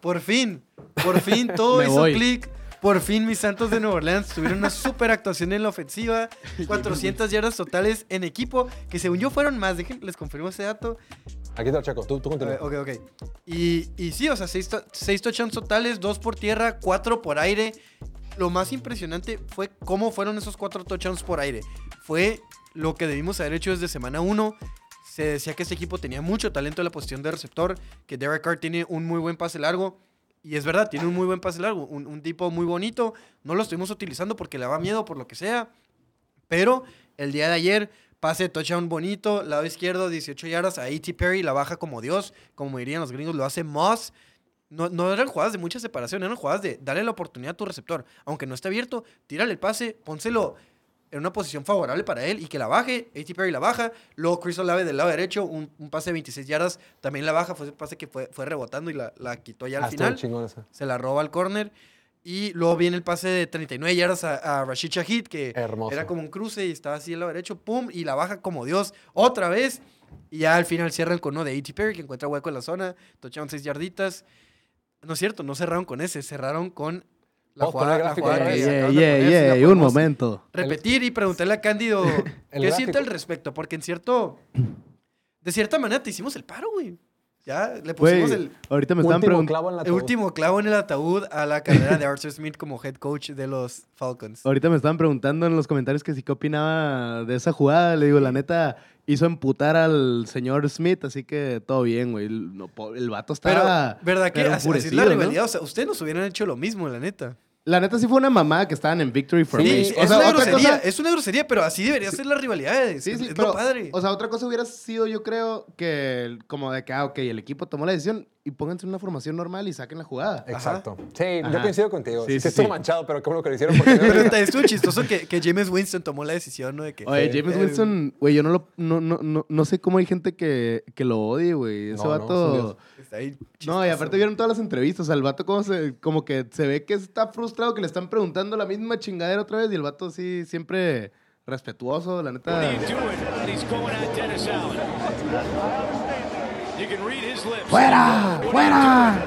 Por fin, por fin todo hizo clic. Por fin mis Santos de Nueva Orleans tuvieron una super actuación en la ofensiva. 400 yardas totales en equipo, que según yo fueron más. Dejen, les confirmo ese dato. Aquí te lo checo. Tú, tú continúa. ok, ok. Y, y sí, o sea, 6 touchdowns totales, 2 por tierra, 4 por aire. Lo más impresionante fue cómo fueron esos 4 touchdowns por aire. Fue lo que debimos haber hecho desde semana 1. Se decía que este equipo tenía mucho talento en la posición de receptor, que Derek Carr tiene un muy buen pase largo. Y es verdad, tiene un muy buen pase largo, un, un tipo muy bonito. No lo estuvimos utilizando porque le daba miedo, por lo que sea. Pero el día de ayer, pase de touchdown bonito, lado izquierdo, 18 yardas a A.T. Perry, la baja como Dios, como dirían los gringos, lo hace Moss. No, no eran jugadas de mucha separación, eran jugadas de darle la oportunidad a tu receptor. Aunque no esté abierto, tírale el pase, pónselo en una posición favorable para él y que la baje. A.T. Perry la baja. Luego Chris Olave del lado derecho, un, un pase de 26 yardas, también la baja. Fue ese pase que fue, fue rebotando y la, la quitó ya al Ah, estuvo final chingón se la roba al corner. Y luego viene el pase de 39 yardas a, a Rashid Shahid, que Hermoso. era como un cruce y estaba así al lado derecho, pum, y la baja como Dios otra vez. Y ya al final cierran con uno de A.T. Perry, que encuentra hueco en la zona, touchdown 6 yarditas. No es cierto, no cerraron con ese, cerraron con La Vamos a jugada, la jugada que. Yeah, yeah, poner, yeah, un momento. Repetir y preguntarle a Cándido qué gráfico. siente al respecto, porque en cierto. De cierta manera te hicimos el paro, güey. Ya le Güey, pusimos el, ahorita me Último preguntando. clavo en la el último clavo en el ataúd a la carrera de Arthur Smith como head coach de los Falcons. Ahorita me estaban preguntando en los comentarios que si qué opinaba de esa jugada. Le digo, la neta, hizo emputar al señor Smith, así que todo bien, güey. El, el vato Pero, estaba. ¿verdad que pero así, así la ¿no? O sea, ustedes nos hubieran hecho lo mismo, la neta. La neta sí fue una mamá que estaban en Victory for Sí, Me. es sea, una otra grosería, cosa- es una grosería, pero así debería ser las rivalidades. Sí, es, sí, es pero, lo padre. O sea, otra cosa hubiera sido, yo creo, que como de que, ah, ok, el equipo tomó la decisión y pónganse en una formación normal y saquen la jugada. Exacto. Sí, yo coincido contigo. Sí, Sí, sí, estuvo manchado, pero qué bueno que lo hicieron porque pero está- estuvo chistoso que, que James Winston tomó la decisión, ¿no? De que, Oye, James eh, Winston, güey, yo no, lo, no, no, no, no sé cómo hay gente que, que lo odie, güey. Ese vato... dios. está ahí No, y aparte vieron todas las entrevistas. O sea, el vato como, se, como que se ve que está frustrado, que le están preguntando la misma chingadera otra vez. Y el vato sí, siempre respetuoso, la neta. ¡Fuera! ¡Fuera!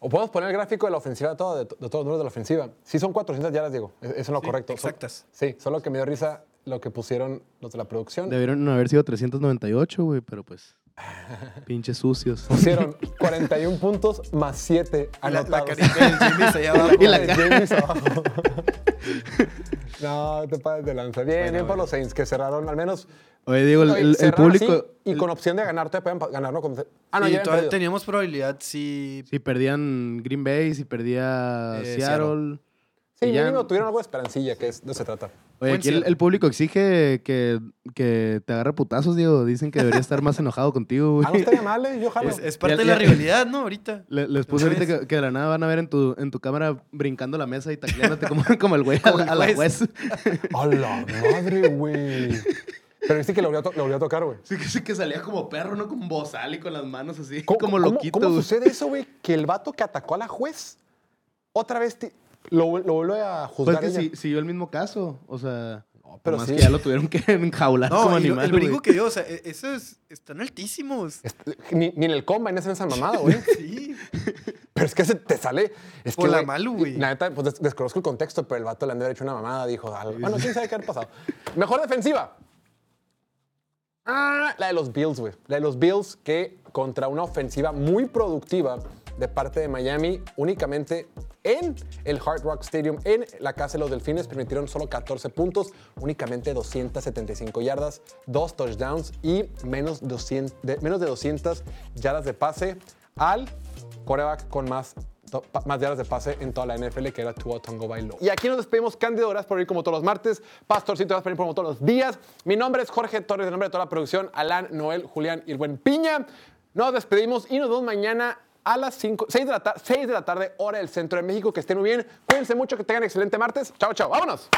O podemos poner el gráfico de la ofensiva de, todo- de, de todos los números de la ofensiva. Sí, son 400 yardas, digo. Es- Eso es lo correcto. Son- exactas. sí, solo que me dio risa lo que pusieron los de la producción. Debieron haber sido 398, güey, pero pues. Pinches sucios. Pusieron 41 puntos más 7 Y la, la anotados. carita del James allá abajo. Y la de James abajo. no, te pases de lanza. Bien, bien por los Saints que cerraron al menos. Oye, digo, el, público. así y el- con opción de ganar, todavía pueden ganar, ¿no? Con- ah, no, Sí, ya todavía perdido. teníamos probabilidad si si perdían Green Bay, si perdía Eh, Seattle. Sí, ya- mínimo tuvieron algo de esperancilla, que es, de eso se trata. Oye, aquí el, público exige que, que te agarre putazos, Diego. Dicen que debería estar más enojado contigo, Ah, no güey. estaría mal, ¿eh? Yo jalo. es, es parte Ya- de la ya- rivalidad, ¿no? Ahorita. Le- les puse ahorita que, que de la nada van a ver en tu, en tu cámara brincando la mesa y tacleándote como, como el güey a, Como la- el a la juez. ¡A la madre, güey! Pero viste que lo volvió a, to- lo volvió a tocar, güey. Sí, que, sí que salía como perro, ¿no? Con bozal y con las manos así, ¿Cómo- como loquito. ¿Cómo güey. sucede eso, güey? Que el vato que atacó a la juez otra vez ti- lo, lo vuelve a Pues juzgar. que ella. sí, siguió el mismo caso. O sea, pero más sí. que ya lo tuvieron que enjaular como No, animal. el brinco que dio, o sea, e- esos están altísimos. Ni, ni en el combine hacen esa mamada, güey. Sí. Pero es que se te sale. Es Por que, la güey, Malu, güey. La neta, pues des- desconozco el contexto, pero el vato le han de haber hecho una mamada. Dijo, algo. bueno, quién sabe qué ha pasado. Mejor defensiva. Ah, la de los Bills, güey. La de los Bills que contra una ofensiva muy productiva de parte de Miami, únicamente en el Hard Rock Stadium, en la casa de los Delfines, permitieron solo 14 puntos, únicamente 275 yardas, dos touchdowns y menos, 200 de, menos de 200 yardas de pase al coreback con más más yardas de pase en toda la NFL, que era Tua Tongo Bailo. Y aquí nos despedimos, Cándido, gracias por ir como todos los martes. Pastorcito, gracias por ir como todos los días. Mi nombre es Jorge Torres, el nombre de toda la producción, Alan, Noel, Julián y el Piña. Nos despedimos y nos vemos mañana a las 5, 6 de, la ta- 6 de la tarde, hora del centro de México. Que estén muy bien. Cuídense mucho, que tengan excelente martes. Chao, chao. Vámonos.